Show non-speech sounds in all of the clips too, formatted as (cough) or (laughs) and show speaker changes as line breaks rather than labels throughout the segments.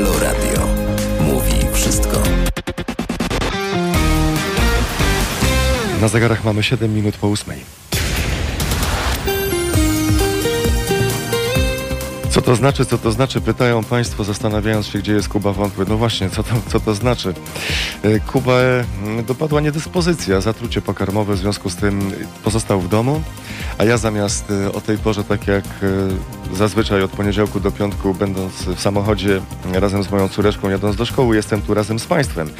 Halo Radio. Mówi wszystko.
Na zegarach mamy 7 minut po ósmej. Co to znaczy, co to znaczy? Pytają Państwo, zastanawiając się, gdzie jest Kuba Wątły. No właśnie, co to, co to znaczy? E, Kubę mm, dopadła niedyspozycja, zatrucie pokarmowe, w związku z tym pozostał w domu, a ja zamiast e, o tej porze, tak jak e, zazwyczaj od poniedziałku do piątku, będąc w samochodzie razem z moją córeczką, jadąc do szkoły, jestem tu razem z Państwem.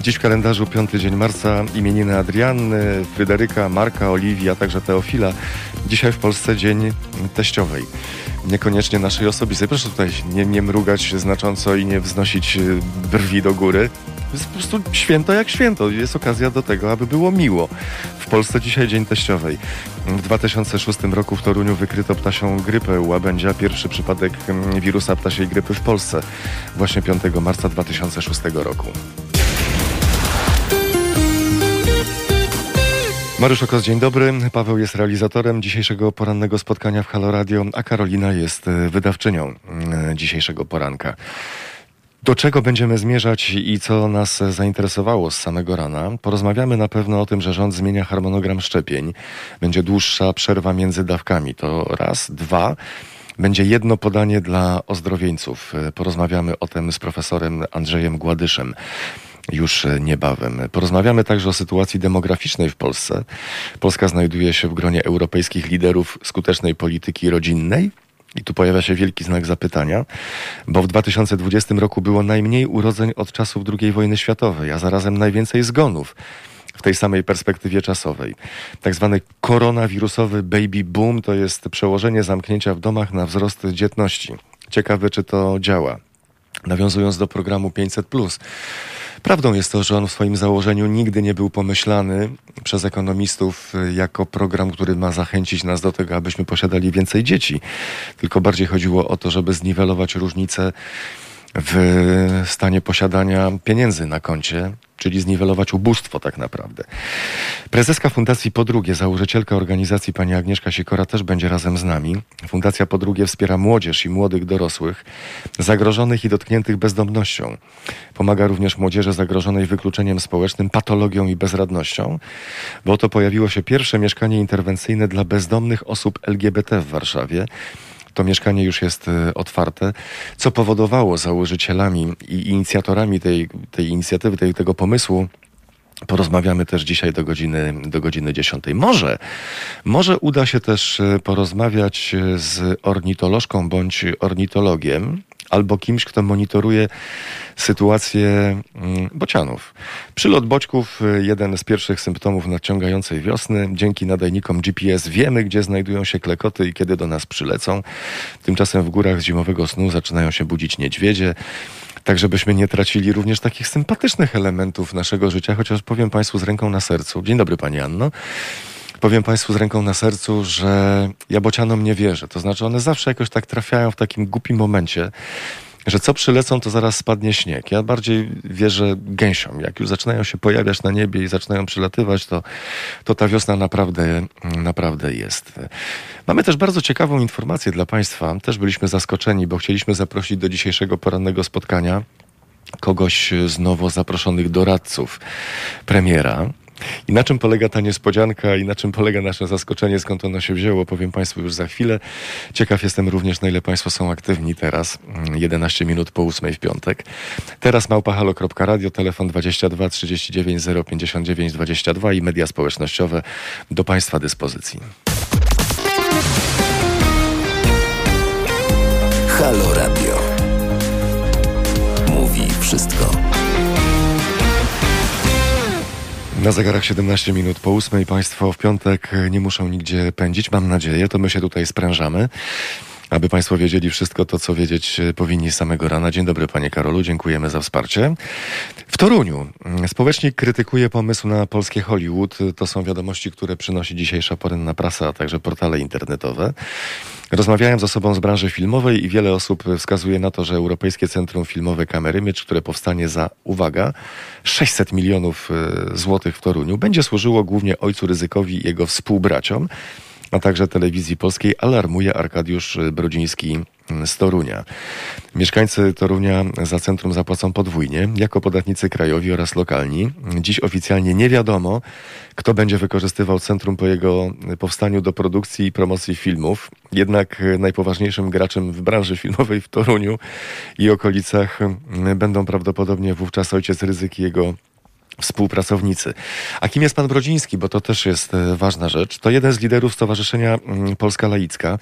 Dziś w kalendarzu piąty dzień marca imieniny Adrianny, Fryderyka, Marka, Oliwii, a także Teofila. Dzisiaj w Polsce dzień teściowej niekoniecznie naszej osobistej. Proszę tutaj nie, nie mrugać znacząco i nie wznosić brwi do góry. Jest po prostu święto jak święto. Jest okazja do tego, aby było miło. W Polsce dzisiaj Dzień Teściowej. W 2006 roku w Toruniu wykryto ptasią grypę łabędzia. Pierwszy przypadek mm, wirusa ptasiej grypy w Polsce. Właśnie 5 marca 2006 roku. Mariusz Okos, dzień dobry. Paweł jest realizatorem dzisiejszego porannego spotkania w Halo Radio, a Karolina jest e, wydawczynią e, dzisiejszego poranka. Do czego będziemy zmierzać i co nas zainteresowało z samego rana? Porozmawiamy na pewno o tym, że rząd zmienia harmonogram szczepień. Będzie dłuższa przerwa między dawkami. To raz. Dwa. Będzie jedno podanie dla ozdrowieńców. Porozmawiamy o tym z profesorem Andrzejem Gładyszem już niebawem. Porozmawiamy także o sytuacji demograficznej w Polsce. Polska znajduje się w gronie europejskich liderów skutecznej polityki rodzinnej. I tu pojawia się wielki znak zapytania, bo w 2020 roku było najmniej urodzeń od czasów II wojny światowej, a zarazem najwięcej zgonów w tej samej perspektywie czasowej. Tak zwany koronawirusowy baby boom to jest przełożenie zamknięcia w domach na wzrost dzietności. Ciekawe, czy to działa. Nawiązując do programu 500. Prawdą jest to, że on w swoim założeniu nigdy nie był pomyślany przez ekonomistów jako program, który ma zachęcić nas do tego, abyśmy posiadali więcej dzieci. Tylko bardziej chodziło o to, żeby zniwelować różnice w stanie posiadania pieniędzy na koncie, czyli zniwelować ubóstwo tak naprawdę. Prezeska Fundacji Podrugie, założycielka organizacji pani Agnieszka Sikora też będzie razem z nami. Fundacja Podrugie wspiera młodzież i młodych dorosłych zagrożonych i dotkniętych bezdomnością. Pomaga również młodzieży zagrożonej wykluczeniem społecznym, patologią i bezradnością, bo oto pojawiło się pierwsze mieszkanie interwencyjne dla bezdomnych osób LGBT w Warszawie to mieszkanie już jest e, otwarte, co powodowało założycielami i inicjatorami tej, tej inicjatywy, tej, tego pomysłu Porozmawiamy też dzisiaj do godziny, do godziny 10. Może, może uda się też e, porozmawiać e, z ornitolożką bądź ornitologiem, albo kimś, kto monitoruje sytuację mm, bocianów. Przylot boćków, y, jeden z pierwszych symptomów nadciągającej wiosny. Dzięki nadajnikom GPS wiemy, gdzie znajdują się klekoty i kiedy do nas przylecą. Tymczasem w górach z zimowego snu zaczynają się budzić niedźwiedzie tak żebyśmy nie tracili również takich sympatycznych elementów naszego życia, chociaż powiem Państwu z ręką na sercu. Dzień dobry Pani Anno powiem Państwu z ręką na sercu, że ja bocianom nie wierzę. To znaczy one zawsze jakoś tak trafiają w takim głupim momencie, że co przylecą, to zaraz spadnie śnieg. Ja bardziej wierzę gęsiom. Jak już zaczynają się pojawiać na niebie i zaczynają przylatywać, to, to ta wiosna naprawdę, naprawdę jest. Mamy też bardzo ciekawą informację dla Państwa. Też byliśmy zaskoczeni, bo chcieliśmy zaprosić do dzisiejszego porannego spotkania kogoś z nowo zaproszonych doradców premiera. I na czym polega ta niespodzianka i na czym polega nasze zaskoczenie, skąd ono się wzięło, powiem Państwu już za chwilę. Ciekaw jestem również, na ile Państwo są aktywni teraz, 11 mm, minut po 8 w piątek. Teraz małpahalo.radio, telefon 22 39 059 22 i media społecznościowe do Państwa dyspozycji.
Halo Radio. Mówi wszystko.
Na zegarach 17 minut po 8 Państwo w piątek nie muszą nigdzie pędzić, mam nadzieję. To my się tutaj sprężamy aby Państwo wiedzieli wszystko to, co wiedzieć powinni z samego rana. Dzień dobry, Panie Karolu, dziękujemy za wsparcie. W Toruniu społecznik krytykuje pomysł na polskie Hollywood. To są wiadomości, które przynosi dzisiejsza poranna prasa, a także portale internetowe. Rozmawiałem z osobą z branży filmowej i wiele osób wskazuje na to, że Europejskie Centrum Filmowe Kamery Miecz, które powstanie za, uwaga, 600 milionów e, złotych w Toruniu, będzie służyło głównie ojcu Ryzykowi i jego współbraciom a także telewizji polskiej alarmuje Arkadiusz Brodziński z Torunia. Mieszkańcy Torunia za centrum zapłacą podwójnie, jako podatnicy krajowi oraz lokalni. Dziś oficjalnie nie wiadomo, kto będzie wykorzystywał centrum po jego powstaniu do produkcji i promocji filmów. Jednak najpoważniejszym graczem w branży filmowej w Toruniu i okolicach będą prawdopodobnie wówczas ojciec ryzyk i jego współpracownicy. A kim jest pan Brodziński? Bo to też jest e, ważna rzecz. To jeden z liderów Stowarzyszenia mm, Polska Laicka.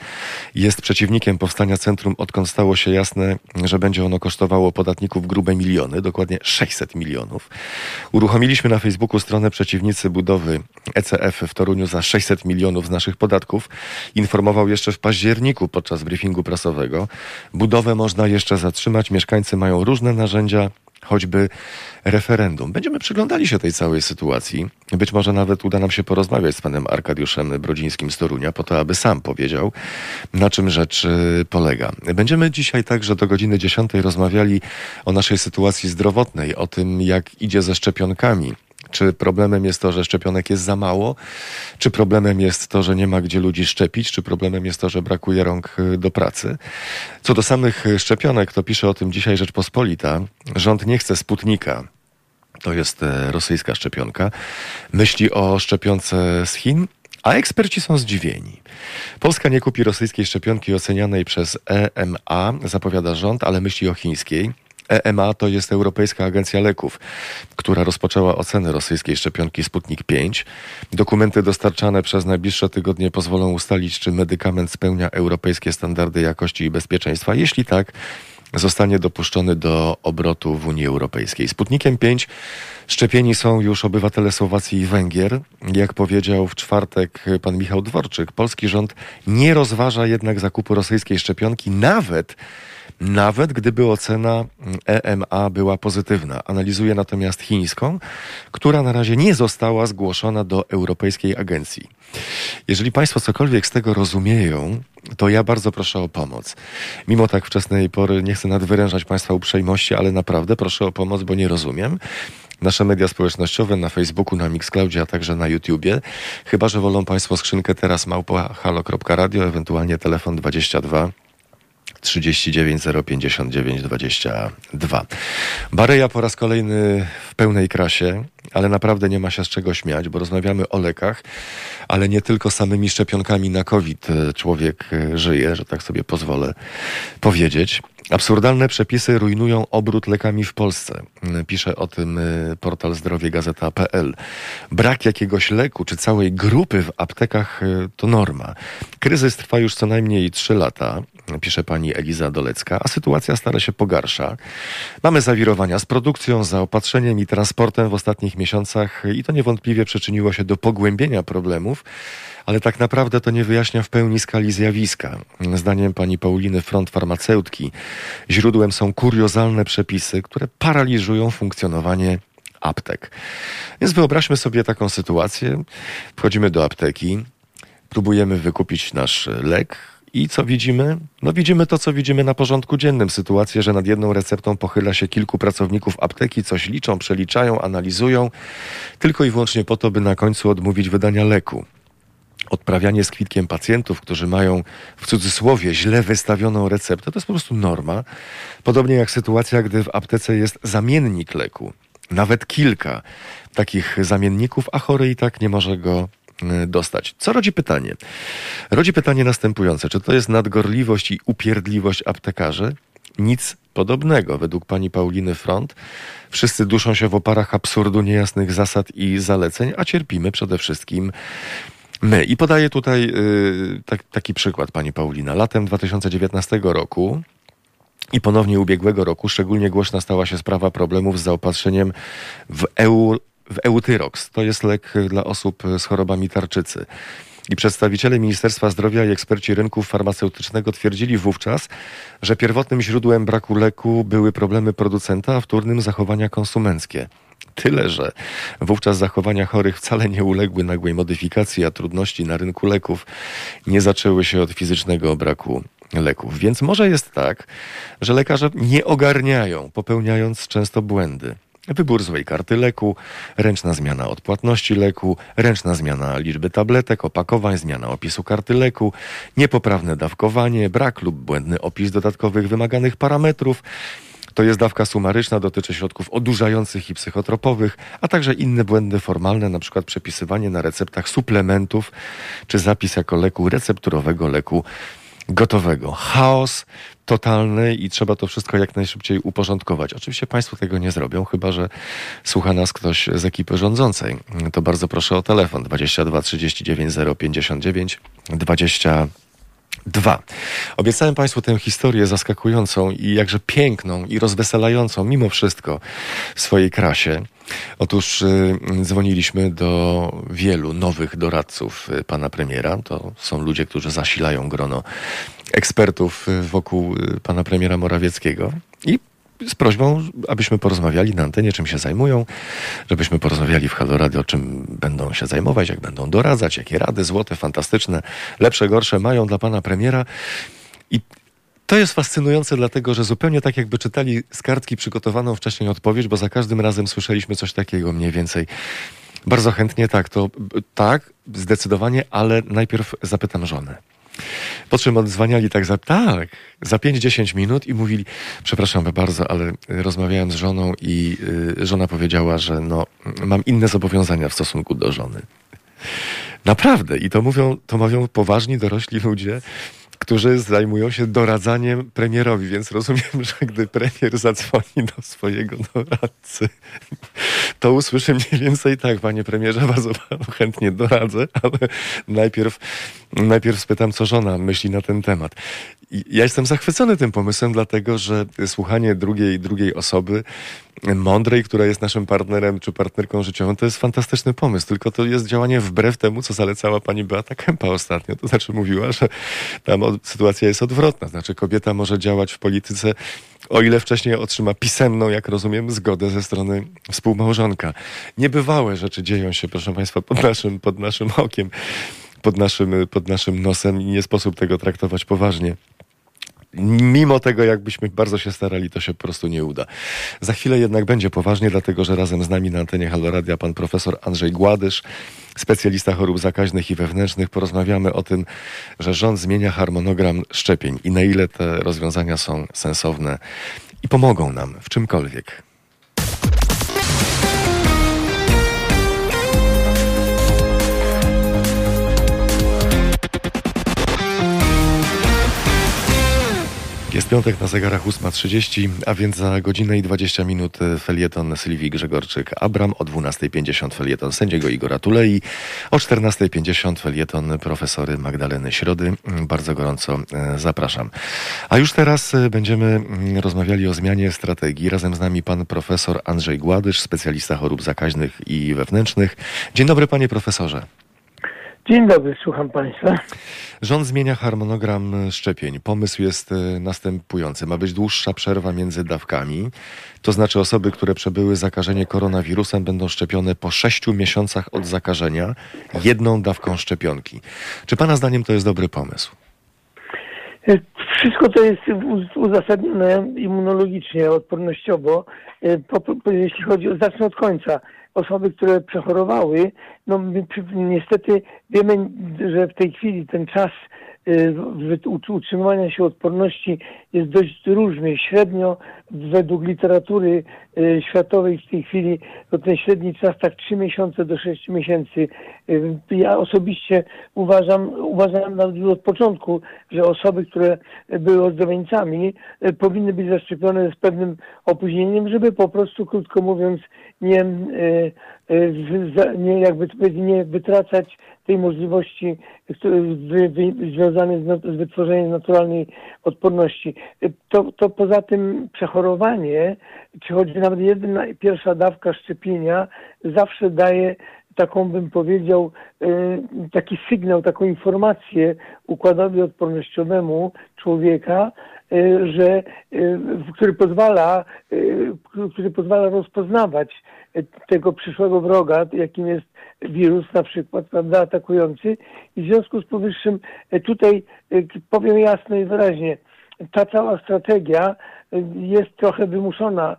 Jest przeciwnikiem powstania centrum, odkąd stało się jasne, że będzie ono kosztowało podatników grube miliony, dokładnie 600 milionów. Uruchomiliśmy na Facebooku stronę przeciwnicy budowy ECF w Toruniu za 600 milionów z naszych podatków. Informował jeszcze w październiku podczas briefingu prasowego. Budowę można jeszcze zatrzymać. Mieszkańcy mają różne narzędzia choćby referendum. Będziemy przyglądali się tej całej sytuacji. Być może nawet uda nam się porozmawiać z panem Arkadiuszem Brodzińskim z Torunia, po to, aby sam powiedział, na czym rzecz y, polega. Będziemy dzisiaj także do godziny 10 rozmawiali o naszej sytuacji zdrowotnej, o tym, jak idzie ze szczepionkami czy problemem jest to, że szczepionek jest za mało? Czy problemem jest to, że nie ma gdzie ludzi szczepić? Czy problemem jest to, że brakuje rąk y, do pracy? Co do samych szczepionek, to pisze o tym dzisiaj Rzeczpospolita. Rząd nie chce Sputnika. To jest e, rosyjska szczepionka. Myśli o szczepionce z Chin, a eksperci są zdziwieni. Polska nie kupi rosyjskiej szczepionki ocenianej przez EMA, zapowiada rząd, ale myśli o chińskiej. EMA to jest Europejska Agencja Leków, która rozpoczęła ocenę rosyjskiej szczepionki Sputnik 5. Dokumenty dostarczane przez najbliższe tygodnie pozwolą ustalić, czy medykament spełnia europejskie standardy jakości i bezpieczeństwa. Jeśli tak, zostanie dopuszczony do obrotu w Unii Europejskiej. Sputnikiem 5 szczepieni są już obywatele Słowacji i Węgier. Jak powiedział w czwartek pan Michał Dworczyk, polski rząd nie rozważa jednak zakupu rosyjskiej szczepionki, nawet nawet gdyby ocena EMA była pozytywna. Analizuje natomiast chińską, która na razie nie została zgłoszona do Europejskiej Agencji. Jeżeli Państwo cokolwiek z tego rozumieją, to ja bardzo proszę o pomoc. Mimo tak wczesnej pory nie chcę nadwyrężać Państwa uprzejmości, ale naprawdę proszę o pomoc, bo nie rozumiem nasze media społecznościowe na Facebooku, na Mixcloudzie, a także na YouTubie. Chyba, że wolą Państwo skrzynkę teraz małpa halo.radio, ewentualnie telefon 22 39 059 22. Bareja po raz kolejny w pełnej krasie, ale naprawdę nie ma się z czego śmiać, bo rozmawiamy o lekach, ale nie tylko samymi szczepionkami na COVID człowiek żyje, że tak sobie pozwolę powiedzieć. Absurdalne przepisy rujnują obrót lekami w Polsce. Pisze o tym portal zdrowiegazeta.pl. Brak jakiegoś leku czy całej grupy w aptekach to norma. Kryzys trwa już co najmniej 3 lata, pisze pani Eliza Dolecka, a sytuacja stale się pogarsza. Mamy zawirowania z produkcją, zaopatrzeniem i transportem w ostatnich miesiącach i to niewątpliwie przyczyniło się do pogłębienia problemów ale tak naprawdę to nie wyjaśnia w pełni skali zjawiska. Zdaniem pani Pauliny Front Farmaceutki źródłem są kuriozalne przepisy, które paraliżują funkcjonowanie aptek. Więc wyobraźmy sobie taką sytuację. Wchodzimy do apteki, próbujemy wykupić nasz lek, i co widzimy? No widzimy to, co widzimy na porządku dziennym. Sytuację, że nad jedną receptą pochyla się kilku pracowników apteki, coś liczą, przeliczają, analizują, tylko i wyłącznie po to, by na końcu odmówić wydania leku odprawianie z kwitkiem pacjentów, którzy mają w cudzysłowie źle wystawioną receptę, to jest po prostu norma. Podobnie jak sytuacja, gdy w aptece jest zamiennik leku, nawet kilka takich zamienników, a chory i tak nie może go dostać. Co rodzi pytanie? Rodzi pytanie następujące: czy to jest nadgorliwość i upierdliwość aptekarzy? Nic podobnego. Według pani Pauliny Front wszyscy duszą się w oparach absurdu, niejasnych zasad i zaleceń, a cierpimy przede wszystkim my. I podaję tutaj y, tak, taki przykład, pani Paulina. Latem 2019 roku i ponownie ubiegłego roku szczególnie głośna stała się sprawa problemów z zaopatrzeniem w, EU, w Eutyrox. To jest lek dla osób z chorobami tarczycy. I przedstawiciele Ministerstwa Zdrowia i eksperci rynku farmaceutycznego twierdzili wówczas, że pierwotnym źródłem braku leku były problemy producenta, a wtórnym zachowania konsumenckie. Tyle, że wówczas zachowania chorych wcale nie uległy nagłej modyfikacji, a trudności na rynku leków nie zaczęły się od fizycznego braku leków. Więc może jest tak, że lekarze nie ogarniają, popełniając często błędy. Wybór złej karty leku, ręczna zmiana odpłatności leku, ręczna zmiana liczby tabletek, opakowań, zmiana opisu karty leku, niepoprawne dawkowanie, brak lub błędny opis dodatkowych wymaganych parametrów, to jest dawka sumaryczna, dotyczy środków odurzających i psychotropowych, a także inne błędy formalne, przykład przepisywanie na receptach suplementów czy zapis jako leku recepturowego leku gotowego. Chaos totalny i trzeba to wszystko jak najszybciej uporządkować. Oczywiście Państwo tego nie zrobią, chyba że słucha nas ktoś z ekipy rządzącej. To bardzo proszę o telefon 22 39 059 20 Dwa. Obiecałem Państwu tę historię zaskakującą i jakże piękną i rozweselającą mimo wszystko w swojej krasie. Otóż y, dzwoniliśmy do wielu nowych doradców y, pana premiera. To są ludzie, którzy zasilają grono ekspertów y, wokół y, pana premiera Morawieckiego. I z prośbą, abyśmy porozmawiali na antenie, czym się zajmują, żebyśmy porozmawiali w Halo Radio, czym będą się zajmować, jak będą doradzać, jakie rady złote, fantastyczne, lepsze, gorsze mają dla pana premiera. I to jest fascynujące, dlatego że zupełnie tak, jakby czytali z kartki przygotowaną wcześniej odpowiedź, bo za każdym razem słyszeliśmy coś takiego mniej więcej. Bardzo chętnie tak, to tak, zdecydowanie, ale najpierw zapytam żonę. Po czym odzwaniali tak za, tak, za 5-10 minut i mówili, przepraszam bardzo, ale rozmawiałem z żoną i y, żona powiedziała, że no, mam inne zobowiązania w stosunku do żony. Naprawdę. I to mówią, to mówią poważni, dorośli ludzie, którzy zajmują się doradzaniem premierowi, więc rozumiem, (laughs) że gdy premier zadzwoni do swojego doradcy, to usłyszy mniej więcej tak, panie premierze, (laughs) bardzo panu chętnie doradzę, ale najpierw, najpierw spytam, co żona myśli na ten temat. Ja jestem zachwycony tym pomysłem, dlatego że słuchanie drugiej, drugiej osoby, mądrej, która jest naszym partnerem czy partnerką życiową, to jest fantastyczny pomysł, tylko to jest działanie wbrew temu, co zalecała pani Beata Kępa ostatnio. To znaczy mówiła, że tam sytuacja jest odwrotna. Znaczy kobieta może działać w polityce, o ile wcześniej otrzyma pisemną, jak rozumiem, zgodę ze strony współmałżonka. Niebywałe rzeczy dzieją się, proszę państwa, pod naszym, pod naszym okiem, pod naszym, pod naszym nosem i nie sposób tego traktować poważnie mimo tego, jakbyśmy bardzo się starali, to się po prostu nie uda. Za chwilę jednak będzie poważnie, dlatego że razem z nami na antenie Haloradia pan profesor Andrzej Gładysz, specjalista chorób zakaźnych i wewnętrznych. Porozmawiamy o tym, że rząd zmienia harmonogram szczepień i na ile te rozwiązania są sensowne i pomogą nam w czymkolwiek. Jest piątek na zegarach 8.30, a więc za godzinę i 20 minut felieton Sylwii Grzegorczyk-Abram, o 12.50 felieton sędziego Igora Tulei, o 14.50 felieton profesory Magdaleny Środy. Bardzo gorąco e, zapraszam. A już teraz e, będziemy mm, rozmawiali o zmianie strategii. Razem z nami pan profesor Andrzej Gładysz, specjalista chorób zakaźnych i wewnętrznych. Dzień dobry panie profesorze.
Dzień dobry, słucham Państwa.
Rząd zmienia harmonogram szczepień. Pomysł jest e, następujący. Ma być dłuższa przerwa między dawkami. To znaczy osoby, które przebyły zakażenie koronawirusem będą szczepione po sześciu miesiącach od zakażenia jedną dawką szczepionki. Czy Pana zdaniem to jest dobry pomysł?
E, wszystko to jest uzasadnione immunologicznie, odpornościowo. E, jeśli chodzi o, zacznę od końca osoby, które przechorowały, no niestety wiemy, że w tej chwili ten czas y, utrzymywania się odporności jest dość różny. Średnio według literatury światowej w tej chwili to ten średni czas tak 3 miesiące do 6 miesięcy. Y, ja osobiście uważam, uważam nawet od początku, że osoby, które były ozdrowieńcami powinny być zaszczepione z pewnym opóźnieniem, żeby po prostu, krótko mówiąc, nie, nie jakby nie wytracać tej możliwości związanej z, wytworzeniem naturalnej odporności. To, to poza tym przechorowanie, czy choćby nawet jedna pierwsza dawka szczepienia zawsze daje taką bym powiedział, e, taki sygnał, taką informację układowi odpornościowemu człowieka, e, że, e, który pozwala, który pozwala rozpoznawać tego przyszłego wroga, jakim jest wirus na przykład, prawda, atakujący. I w związku z powyższym tutaj powiem jasno i wyraźnie, ta cała strategia jest trochę wymuszona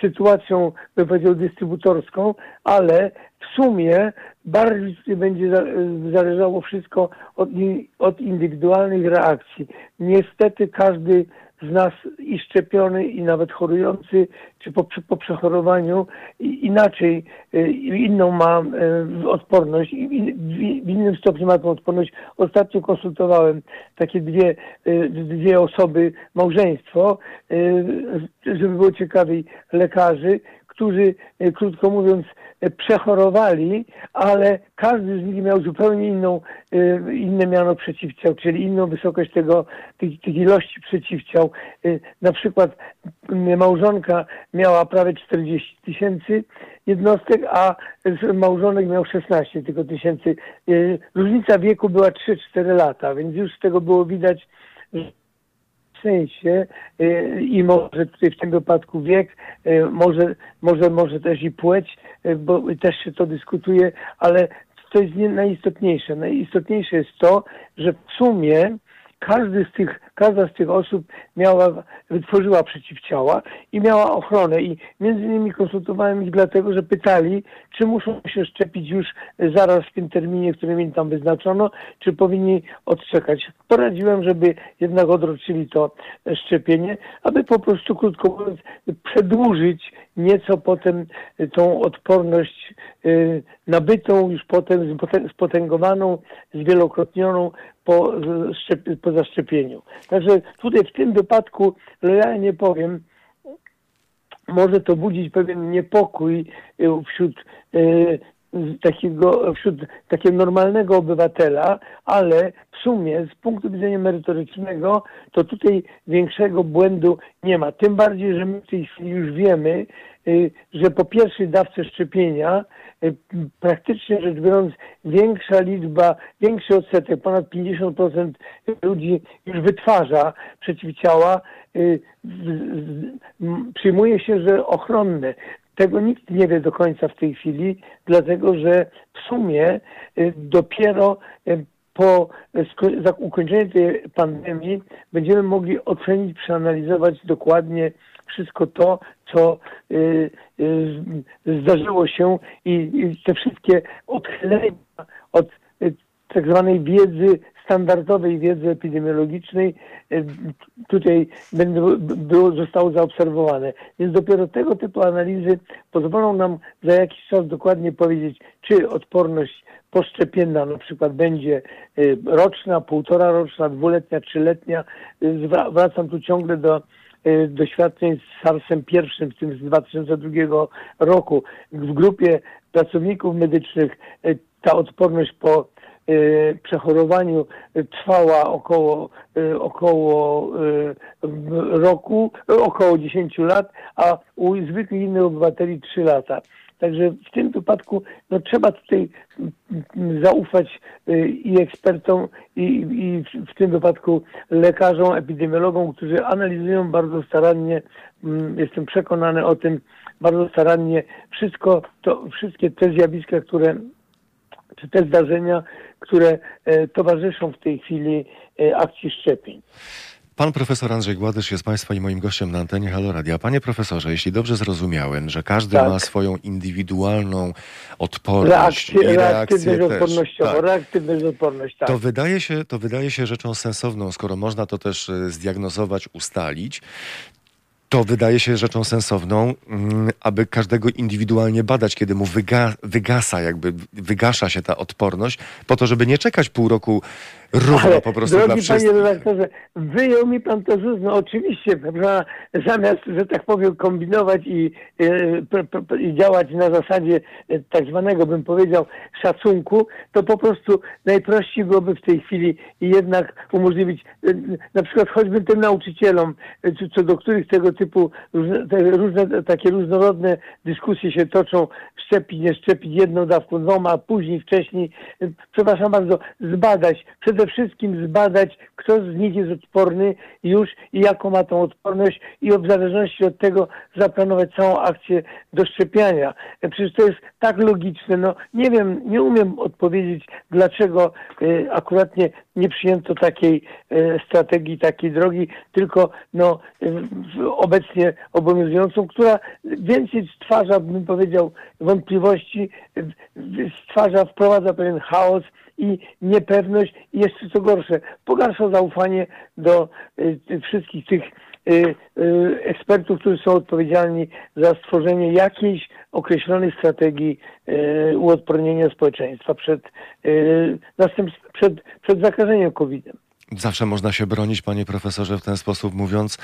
sytuacją, bym powiedział, dystrybutorską, ale w sumie bardziej będzie zależało wszystko od, od indywidualnych reakcji. Niestety każdy z nas i szczepiony, i nawet chorujący, czy po, po przechorowaniu inaczej, y, inną ma y, odporność, w innym stopniu ma tą odporność. Ostatnio konsultowałem takie dwie, y, dwie osoby, małżeństwo, żeby było ciekawiej, lekarzy, którzy, krótko mówiąc, przechorowali, ale każdy z nich miał zupełnie inną, y, inne miano przeciwciał, czyli inną wysokość tego, tych, tych ilości przeciwciał. Y, na przykład małżonka miała prawie 40 tysięcy jednostek, a małżonek miał 16 tylko tysięcy. Różnica wieku była 3-4 lata, więc już z tego było widać, że sensie y, i może tutaj w tym wypadku wiek, y, może, może, może też i płeć, y, bo też się to dyskutuje, ale to jest nie najistotniejsze. Najistotniejsze jest to, że w sumie każdy z tych, każda z tych osób miała, wytworzyła przeciwciała i miała ochronę. I między innymi konsultowałem ich dlatego, że pytali, czy muszą się szczepić już zaraz w tym terminie, którym im tam wyznaczono, czy powinni odczekać. Poradziłem, żeby jednak odroczyli to szczepienie, aby po prostu, krótko mówiąc, przedłużyć nieco potem tą odporność y, nabytą, już potem spotęgowaną, zwielokrotnioną po, po zaszczepieniu. Także tutaj w tym wypadku lojalnie powiem, może to budzić pewien niepokój y, wśród y, takiego, wśród takiego normalnego obywatela, ale w sumie z punktu widzenia merytorycznego to tutaj większego błędu nie ma. Tym bardziej, że my w tej chwili już wiemy, y, że po pierwszej dawce szczepienia y, praktycznie rzecz biorąc większa liczba, większy odsetek, ponad 50% ludzi już wytwarza przeciwciała. Y, przyjmuje się, że ochronne. Tego nikt nie wie do końca w tej chwili, dlatego że w sumie y, dopiero y, po ukończeniu tej pandemii będziemy mogli ocenić, przeanalizować dokładnie wszystko to, co y, zdarzyło się i, te wszystkie odchylenia od tak zwanej wiedzy standardowej wiedzy epidemiologicznej e, tutaj było, zostało zaobserwowane. Więc dopiero tego typu analizy pozwolą nam za jakiś czas dokładnie powiedzieć, czy odporność poszczepienna na przykład będzie e, roczna, półtora roczna, dwuletnia, trzyletnia. E, wracam tu ciągle do doświadczeń z SARS-em pierwszym, w tym z 2002 roku. W grupie pracowników medycznych ta odporność po przechorowaniu trwała około, y, około y, roku, około 10 lat, a u zwykłych innych obywateli 3 lata. Także w tym wypadku no, trzeba tutaj zaufać i ekspertom, i, i w tym wypadku lekarzom, epidemiologom, którzy analizują bardzo starannie, mm, jestem przekonany o tym, bardzo starannie wszystko to, wszystkie te zjawiska, które czy te zdarzenia, które e, towarzyszą w tej chwili e, akcji szczepień.
Pan profesor Andrzej Gładysz jest Państwa i moim gościem na antenie Halo Radia. Panie profesorze, jeśli dobrze zrozumiałem, że każdy tak. ma swoją indywidualną odporność
Reakty, i reakcję tak. reaktywność odporność, tak.
To wydaje, się, to wydaje się rzeczą sensowną, skoro można to też e, zdiagnozować, ustalić, to wydaje się rzeczą sensowną, mm, aby każdego indywidualnie badać, kiedy mu wyga, wygasa, jakby wygasza się ta odporność, po to, żeby nie czekać pół roku równo po prostu
drogi
dla wszystkich.
panie redaktorze, wyjął mi pan to z no oczywiście, prawda, zamiast, że tak powiem, kombinować i, i, i działać na zasadzie e, tak zwanego, bym powiedział, szacunku, to po prostu najprościej byłoby w tej chwili jednak umożliwić, e, na przykład choćby tym nauczycielom, e, co do których tego typu różne, różne takie różnorodne dyskusje się toczą, szczepić, nie szczepić jedną dawką, dwoma, a później, wcześniej, przepraszam bardzo, zbadać, przede wszystkim zbadać, kto z nich jest odporny już i jaką ma tą odporność i w zależności od tego zaplanować całą akcję do szczepiania. Przecież to jest tak logiczne. No nie wiem, nie umiem odpowiedzieć, dlaczego y, akuratnie nie przyjęto takiej e, strategii, takiej drogi, tylko no, e, obecnie obowiązującą, która więcej stwarza, bym powiedział, wątpliwości, stwarza, wprowadza pewien chaos i niepewność. I jeszcze co gorsze, pogarsza zaufanie do wszystkich tych ekspertów, którzy są odpowiedzialni za stworzenie jakiejś określonej strategii y, uodpornienia społeczeństwa przed, przed, przed zakażeniem COVID-em.
Zawsze można się bronić, panie profesorze, w ten sposób mówiąc,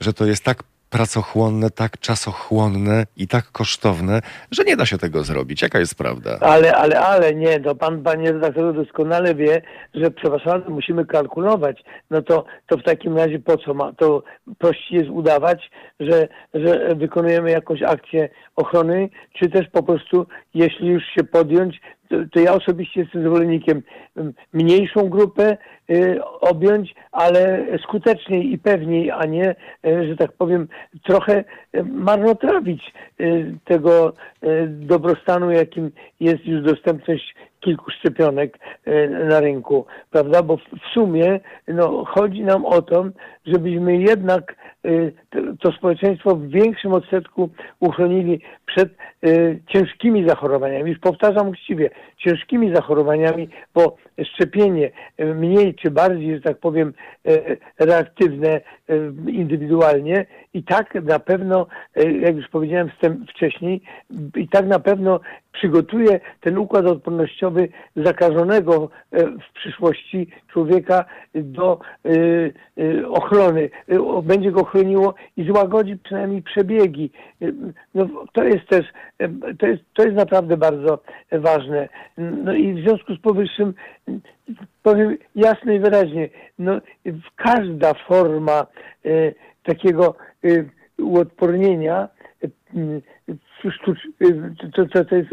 że to jest tak pracochłonne, tak czasochłonne i tak kosztowne, że nie da się tego zrobić. Jaka jest prawda?
Ale, ale, ale nie, no pan, panie redaktorze doskonale wie, że przepraszam, musimy kalkulować. No to, to w takim razie po co ma? To prościej jest udawać, że, że wykonujemy jakąś akcję ochrony, czy też po prostu, jeśli już się podjąć, to, to ja osobiście jestem zwolennikiem mniejszą grupę objąć, ale skuteczniej i pewniej, a nie, y, że tak powiem, trochę y, marnotrawić y, tego y, dobrostanu, jakim jest już dostępność kilku szczepionek y, na rynku, prawda? Bo w sumie no, chodzi nam o to, żebyśmy jednak to społeczeństwo w większym odsetku uchronili przed ciężkimi zachorowaniami. Już powtarzam uczciwie, ciężkimi zachorowaniami, bo szczepienie mniej czy bardziej, że tak powiem, reaktywne indywidualnie. I tak na pewno, jak już powiedziałem wcześniej, i tak na pewno przygotuje ten układ odpornościowy zakażonego e, w przyszłości człowieka do e, e, ochrony. Będzie go chroniło i złagodzi przynajmniej przebiegi. No, to jest też, to jest, to jest naprawdę bardzo ważne. No i w związku z powyższym powiem jasno i wyraźnie, no, każda forma takiego uodpornienia sztucz, to, to, to jest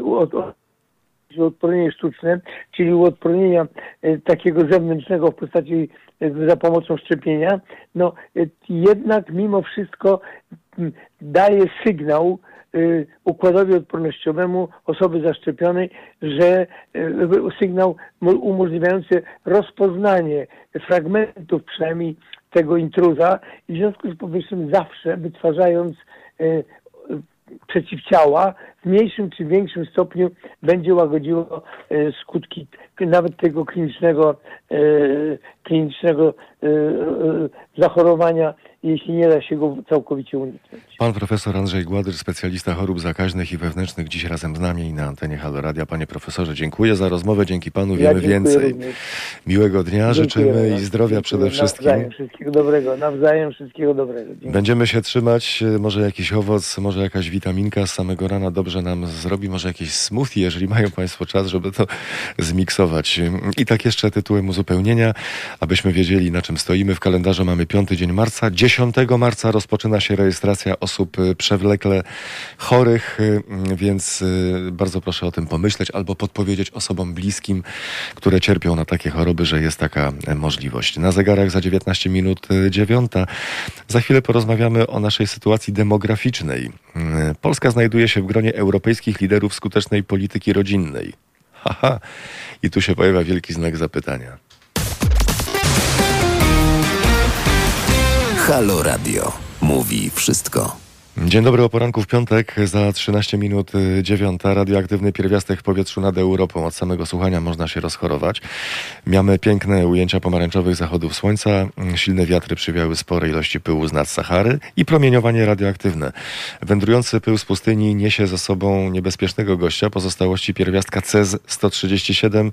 uodpornienie sztuczne, czyli uodpornienia e, takiego zewnętrznego w postaci e, za pomocą szczepienia, no jednak mimo wszystko daje sygnał układowi odpornościowemu osoby zaszczepionej, że sygnał umożliwiający rozpoznanie fragmentów przynajmniej tego intruza i w związku z powyższym zawsze wytwarzając przeciwciała w mniejszym czy większym stopniu będzie łagodziło e, skutki nawet tego klinicznego, e, klinicznego e, zachorowania jeśli nie da się go całkowicie uniknąć.
Pan profesor Andrzej Gładyr, specjalista chorób zakaźnych i wewnętrznych, dziś razem z nami na antenie Halo Radia. Panie profesorze, dziękuję za rozmowę. Dzięki panu wiemy ja więcej. Również. Miłego dnia dziękuję życzymy i zdrowia przede wszystkim.
Nawzajem wszystkiego dobrego. Nawzajem wszystkiego dobrego.
Dziękuję. Będziemy się trzymać. Może jakiś owoc, może jakaś witaminka z samego rana dobrze nam zrobi. Może jakieś smoothie, jeżeli mają państwo czas, żeby to zmiksować. I tak jeszcze tytułem uzupełnienia, abyśmy wiedzieli na czym stoimy. W kalendarzu mamy piąty dzień marca. 10 marca rozpoczyna się rejestracja osób y, przewlekle chorych, y, więc y, bardzo proszę o tym pomyśleć albo podpowiedzieć osobom bliskim, które cierpią na takie choroby, że jest taka możliwość. Na zegarach za 19 minut 9. Za chwilę porozmawiamy o naszej sytuacji demograficznej. Polska znajduje się w gronie europejskich liderów skutecznej polityki rodzinnej. Haha, i tu się pojawia wielki znak zapytania.
Halo Radio. Mówi wszystko.
Dzień dobry o poranku w piątek, za 13 minut 9. Y, Radioaktywny pierwiastek w powietrzu nad Europą. Od samego słuchania można się rozchorować. Miamy piękne ujęcia pomarańczowych zachodów słońca, mm, silne wiatry przywiały spore ilości pyłu z nad Sahary i promieniowanie radioaktywne. Wędrujący pył z pustyni niesie za sobą niebezpiecznego gościa, pozostałości pierwiastka CES-137,